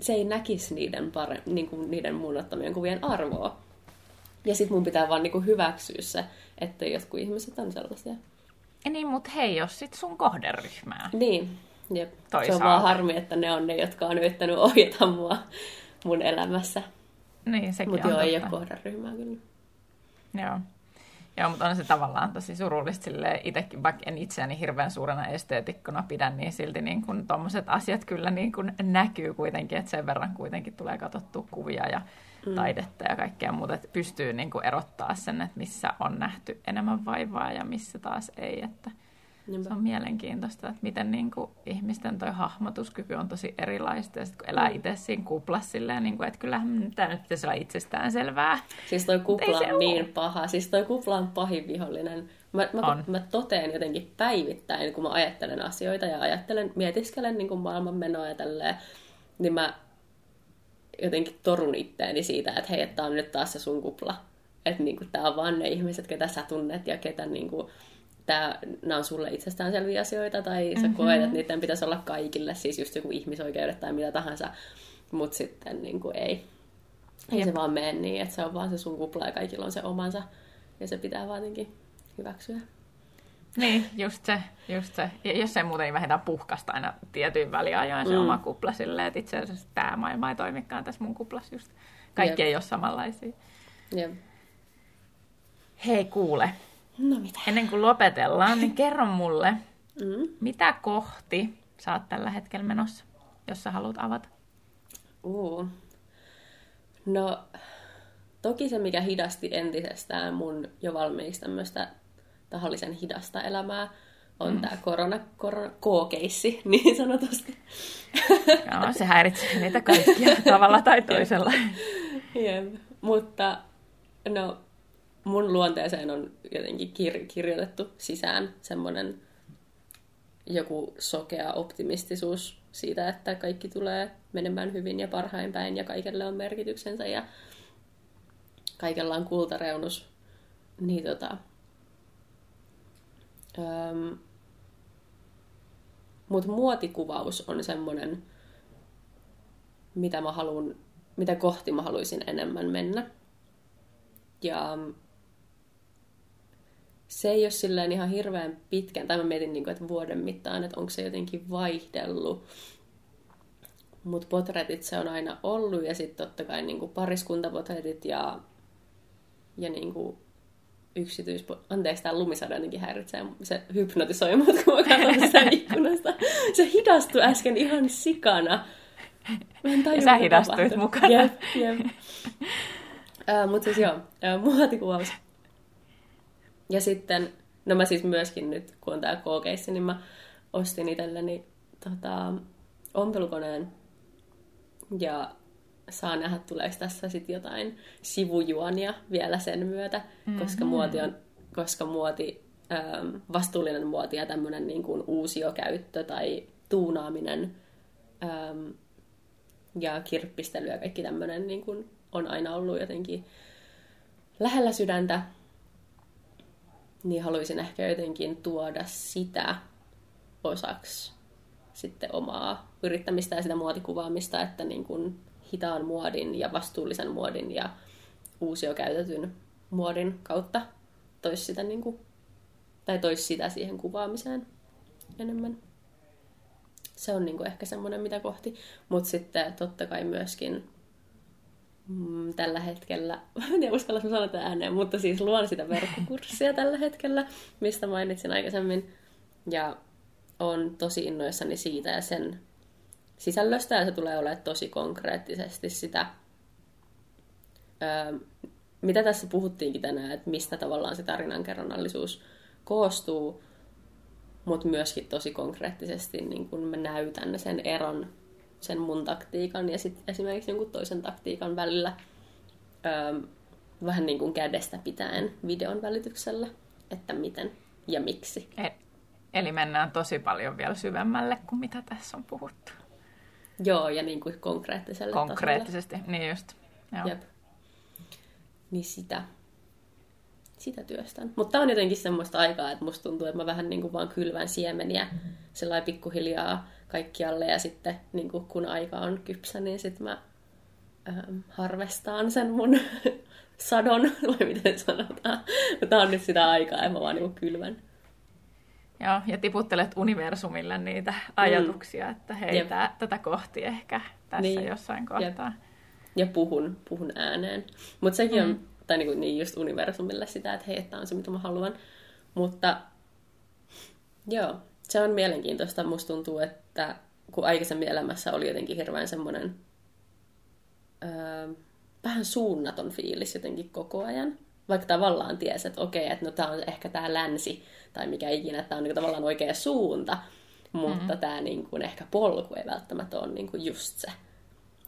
se ei näkisi niiden, pare, niin kuin niiden mun ottamien kuvien arvoa. Ja sitten mun pitää vaan niinku hyväksyä se, että jotkut ihmiset on sellaisia. Ja niin, mutta he ei ole sit sun kohderyhmää. Niin, jep. Se on vaan harmi, että ne on ne, jotka on yrittänyt ohjata mua mun elämässä. Niin, sekin Mutta joo, ei ole kohderyhmää kyllä. Joo. Joo, mutta on se tavallaan tosi surullista sille itsekin, vaikka en itseäni hirveän suurena esteetikkona pidä, niin silti niin kun tommoset asiat kyllä niin kun näkyy kuitenkin, että sen verran kuitenkin tulee katsottua kuvia ja. Taidetta ja kaikkea muuta, että pystyy niin kuin erottaa sen, että missä on nähty enemmän vaivaa ja missä taas ei. Että Niinpä. se on mielenkiintoista, että miten niin kuin ihmisten toi hahmotuskyky on tosi erilaista. Ja sitten kun elää mm. itse siinä kuplassa silleen, niin kuin, että kyllähän tämä nyt pitäisi olla itsestään selvää. Siis toi kupla on niin ole. paha. Siis toi kupla on pahin vihollinen. Mä, mä, on. mä toteen jotenkin päivittäin, kun mä ajattelen asioita ja ajattelen, mietiskelen niin kuin maailman menoa ja tälleen, niin mä jotenkin torun itteeni siitä, että hei, tämä on nyt taas se sun kupla. Että niin kuin, tämä on vaan ne ihmiset, ketä sä tunnet ja ketä niin kuin, tää, nämä on sulle itsestäänselviä asioita tai sä mm-hmm. koet, että niiden pitäisi olla kaikille, siis just joku ihmisoikeudet tai mitä tahansa, mutta sitten niin kuin, ei. Ei Jep. se vaan mene niin, että se on vaan se sun kupla ja kaikilla on se omansa. Ja se pitää vaan hyväksyä. Niin, just se, just se. Ja jos ei muuten, niin vähintään puhkasta aina tietyin väliajoin se mm. oma kupla silleen, että itse asiassa tämä maailma ei toimikaan tässä mun kuplassa just. Kaikki Jep. ei ole samanlaisia. Jep. Hei kuule. No mitä? Ennen kuin lopetellaan, niin kerro mulle, mm. mitä kohti sä oot tällä hetkellä menossa, jos sä haluat avata? Uh. No, toki se, mikä hidasti entisestään mun jo valmiiksi tämmöistä tahallisen hidasta elämää, on mm. tämä korona, korona K-keissi, niin sanotusti. Joo, se häiritsee niitä kaikkia tavalla tai toisella. Jep. Mutta no, mun luonteeseen on jotenkin kir- kirjoitettu sisään semmoinen joku sokea optimistisuus siitä, että kaikki tulee menemään hyvin ja parhain päin ja kaikelle on merkityksensä ja kaikella on kultareunus. Niin tota, Öm, mutta muotikuvaus on semmoinen, mitä mä haluan, mitä kohti mä haluaisin enemmän mennä. Ja se ei ole silleen ihan hirveän pitkään, tai mä mietin, niin kuin, että vuoden mittaan, että onko se jotenkin vaihdellut. Mutta potretit se on aina ollut, ja sitten totta kai niin pariskuntapotretit ja, ja niin yksityis... Anteeksi, tämä lumisade jotenkin häiritsee. Se hypnotisoi mut, kun mä katson sitä ikkunasta. Se hidastui äsken ihan sikana. Mä en tajua, ja sä hidastuit mukana. Jep, jep. Uh, Mutta siis joo, uh, muotikuvaus. Ja sitten, no mä siis myöskin nyt, kun on tää k niin mä ostin itselleni tota, ompelukoneen. Ja saa nähdä, tuleeko tässä sitten jotain sivujuonia vielä sen myötä, mm-hmm. koska muoti on, koska muoti, ähm, vastuullinen muoti ja tämmöinen niin kuin uusiokäyttö tai tuunaaminen ähm, ja kirppistely ja kaikki tämmöinen niin kuin on aina ollut jotenkin lähellä sydäntä, niin haluaisin ehkä jotenkin tuoda sitä osaksi sitten omaa yrittämistä ja sitä muotikuvaamista, että niin kuin hitaan muodin ja vastuullisen muodin ja uusiokäytetyn muodin kautta tois sitä, niin kuin, tai tois sitä siihen kuvaamiseen enemmän. Se on niin kuin ehkä semmoinen, mitä kohti. Mutta sitten totta kai myöskin mm, tällä hetkellä, en uskalla sanoa tätä ääneen, mutta siis luon sitä verkkokurssia tällä hetkellä, mistä mainitsin aikaisemmin. Ja on tosi innoissani siitä ja sen sisällöstä ja se tulee olemaan tosi konkreettisesti sitä, mitä tässä puhuttiinkin tänään, että mistä tavallaan se tarinankerronnallisuus koostuu, mutta myöskin tosi konkreettisesti niin kun mä näytän sen eron sen mun taktiikan ja sitten esimerkiksi jonkun toisen taktiikan välillä öö, vähän niin kuin kädestä pitäen videon välityksellä, että miten ja miksi. E- eli mennään tosi paljon vielä syvemmälle kuin mitä tässä on puhuttu. Joo, ja niin kuin konkreettiselle Konkreettisesti, tasolle. niin just. Joo. Jep. Niin sitä, sitä työstän. Mutta tämä on jotenkin semmoista aikaa, että musta tuntuu, että mä vähän niin kuin vaan kylvän siemeniä mm-hmm. sellainen pikkuhiljaa kaikkialle ja sitten niin kuin kun aika on kypsä, niin sitten mä ähm, harvestaan sen mun sadon, vai miten sanotaan. Tämä on nyt sitä aikaa, ja mä vaan niin kuin kylvän. Joo, ja tiputtelet universumille niitä ajatuksia, mm. että hei, tää, tätä kohti ehkä tässä niin. jossain kohtaa. Jep. Ja puhun, puhun ääneen. Mutta sekin mm. on, tai niinku, niin just universumille sitä, että hei, tämä on se, mitä mä haluan. Mutta joo, se on mielenkiintoista. Musta tuntuu, että kun aikaisemmin elämässä oli jotenkin hirveän semmoinen öö, vähän suunnaton fiilis jotenkin koko ajan. Vaikka tavallaan tiesi, että okei, että no tämä on ehkä tämä länsi tai mikä ikinä, että tämä on niin tavallaan oikea suunta, mutta mm-hmm. tämä niin kuin, ehkä polku ei välttämättä ole niin kuin just se.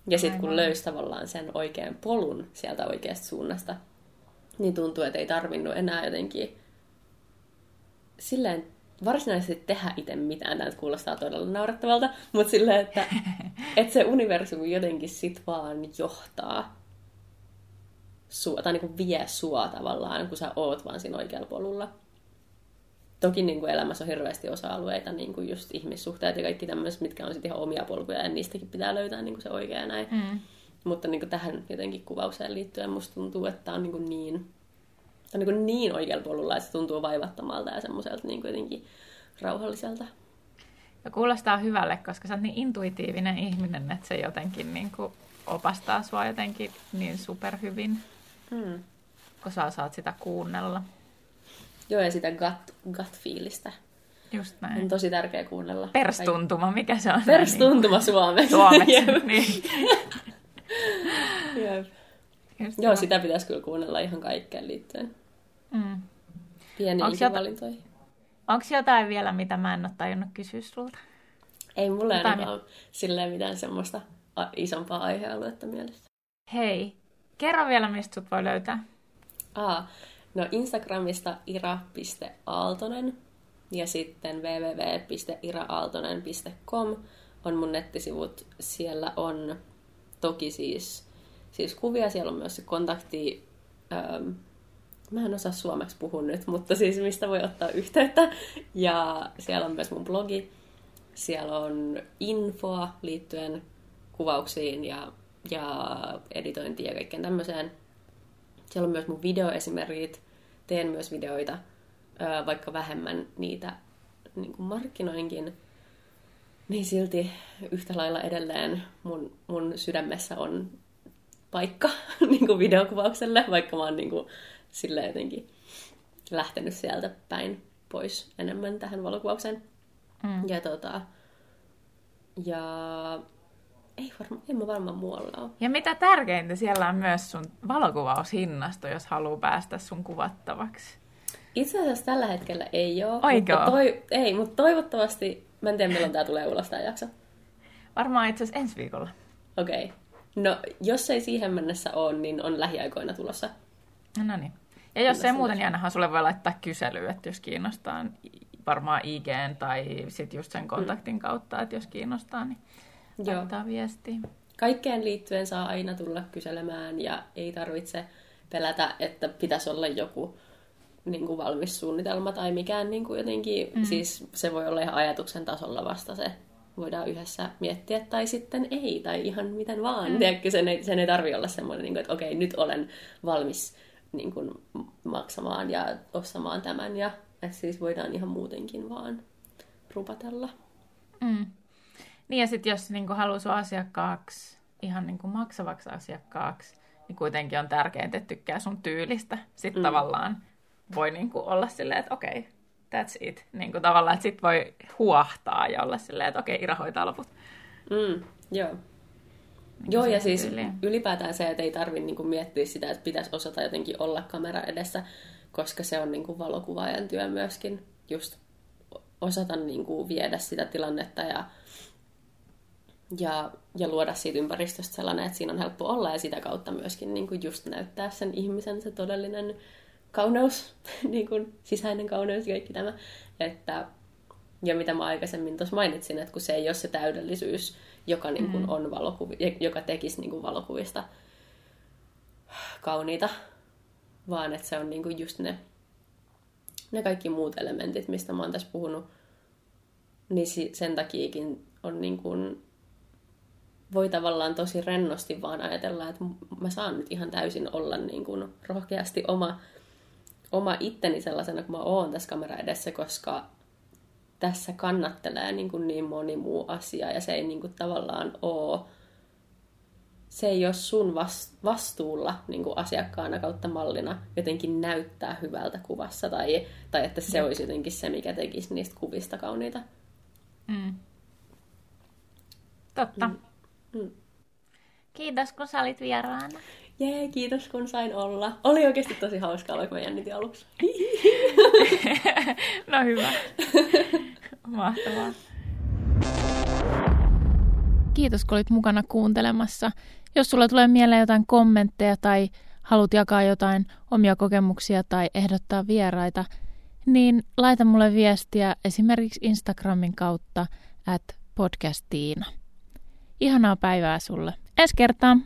Ja sitten kun löysi tavallaan sen oikean polun sieltä oikeasta suunnasta, niin tuntuu, että ei tarvinnut enää jotenkin silleen varsinaisesti tehdä itse mitään. Tämä kuulostaa todella naurettavalta, mutta silleen, että, että se universumi jotenkin sit vaan johtaa sua, tai niin kuin vie sua tavallaan, kun sä oot vaan siinä oikealla polulla toki niin kuin elämässä on hirveästi osa-alueita, niin kuin just ihmissuhteet ja kaikki tämmöiset, mitkä on sitten ihan omia polkuja, ja niistäkin pitää löytää niin kuin se oikea näin. Mm. Mutta niin kuin tähän jotenkin kuvaukseen liittyen musta tuntuu, että on niin, kuin niin, on niin, kuin niin oikealla polulla, että se tuntuu vaivattomalta ja semmoiselta niin kuin jotenkin rauhalliselta. Ja kuulostaa hyvälle, koska sä oot niin intuitiivinen ihminen, että se jotenkin niin kuin opastaa sua jotenkin niin superhyvin, Mm. kun sä saat sitä kuunnella. Joo, ja sitä gut, gut-fiilistä. Just On näin. tosi tärkeä kuunnella. Perstuntuma, mikä se on? Perstuntuma suomeksi. Suomeksi, Jep. niin. Jep. Just Joo, joo. sitä pitäisi kyllä kuunnella ihan kaikkeen liittyen. Mm. Pieniinkin jota- valintoihin. Onko jotain vielä, mitä mä en ole tajunnut kysyä sulta? Ei ainakaan silleen mitään semmoista isompaa aihealuetta mielessä. Hei, kerro vielä, mistä sut voi löytää. Aa, no Instagramista ira.aaltonen ja sitten www.iraaaltonen.com on mun nettisivut. Siellä on toki siis, siis kuvia, siellä on myös se kontakti, ähm, mä en osaa suomeksi puhua nyt, mutta siis mistä voi ottaa yhteyttä. Ja siellä on myös mun blogi, siellä on infoa liittyen kuvauksiin ja, ja editointiin ja kaikkeen tämmöiseen. Siellä on myös mun videoesimerkit. Teen myös videoita, vaikka vähemmän niitä niin kuin markkinoinkin. Niin silti yhtä lailla edelleen mun, mun sydämessä on paikka niin kuin videokuvaukselle, vaikka mä oon niin kuin, sille jotenkin lähtenyt sieltä päin pois enemmän tähän valokuvaukseen. Mm. Ja tota, ja ei varma, en mä varmaan muualla ole. Ja mitä tärkeintä, siellä on myös sun valokuvaushinnasto, jos haluaa päästä sun kuvattavaksi. Itse asiassa tällä hetkellä ei ole. Oikeo? Mutta toi, ei, mutta toivottavasti, mä en tiedä milloin tää tulee ulos tää jakso. Varmaan itse asiassa ensi viikolla. Okei. Okay. No, jos ei siihen mennessä ole, niin on lähiaikoina tulossa. No niin. Ja jos Kyllä ei se muuten, niin ainahan sulle voi laittaa kyselyä, että jos kiinnostaa, varmaan IGn tai sitten just sen kontaktin kautta, että jos kiinnostaa, niin. Laittaa viestiä. Kaikkeen liittyen saa aina tulla kyselemään ja ei tarvitse pelätä, että pitäisi olla joku niin kuin valmis suunnitelma tai mikään niin kuin jotenkin, mm. siis se voi olla ihan ajatuksen tasolla vasta se, voidaan yhdessä miettiä tai sitten ei, tai ihan miten vaan. Mm. Tiedätkö, sen ei, sen ei tarvi olla semmoinen, niin kuin, että okei, nyt olen valmis niin kuin, maksamaan ja ostamaan tämän, ja että siis voidaan ihan muutenkin vaan rupatella. Mm. Niin ja sitten jos niinku haluaa sun asiakkaaksi, ihan niinku maksavaksi asiakkaaksi, niin kuitenkin on tärkeintä, että tykkää sun tyylistä. Sitten mm. tavallaan voi niinku olla silleen, että okei, okay, that's it. Niinku tavallaan, että sit voi huahtaa ja olla silleen, että okei, okay, Ira hoitaa loput. Mm, joo. Niin Joo, ja siis tyyliin. ylipäätään se, että ei tarvitse niinku miettiä sitä, että pitäisi osata jotenkin olla kamera edessä, koska se on niinku valokuvaajan työ myöskin just osata niinku viedä sitä tilannetta ja, ja, ja luoda siitä ympäristöstä sellainen, että siinä on helppo olla ja sitä kautta myöskin niinku just näyttää sen ihmisen se todellinen kauneus, niinku sisäinen kauneus ja kaikki tämä. Että, ja mitä mä aikaisemmin tuossa mainitsin, että kun se ei ole se täydellisyys, joka niin kuin on valokuvi, joka tekisi niin kuin valokuvista kauniita, vaan että se on niin kuin just ne, ne kaikki muut elementit, mistä mä oon tässä puhunut, niin sen takiakin on niin kuin, voi tavallaan tosi rennosti vaan ajatella, että mä saan nyt ihan täysin olla niin kuin rohkeasti oma, oma itteni sellaisena kuin mä oon tässä kamera edessä, koska tässä kannattelee niin, kuin niin moni muu asia ja se ei niin kuin tavallaan ole, se ei ole sun vas- vastuulla niin kuin asiakkaana kautta mallina jotenkin näyttää hyvältä kuvassa tai, tai että se olisi jotenkin se, mikä tekisi niistä kuvista kauniita. Mm. Totta. Mm. Kiitos, kun sä olit vieraana. Jee, kiitos kun sain olla. Oli oikeasti tosi hauskaa, vaikka mä jännitin aluksi. no hyvä. Mahtavaa. Kiitos, kun olit mukana kuuntelemassa. Jos sulla tulee mieleen jotain kommentteja tai haluat jakaa jotain omia kokemuksia tai ehdottaa vieraita, niin laita mulle viestiä esimerkiksi Instagramin kautta at podcastiina. Ihanaa päivää sulle. Ensi kertaan!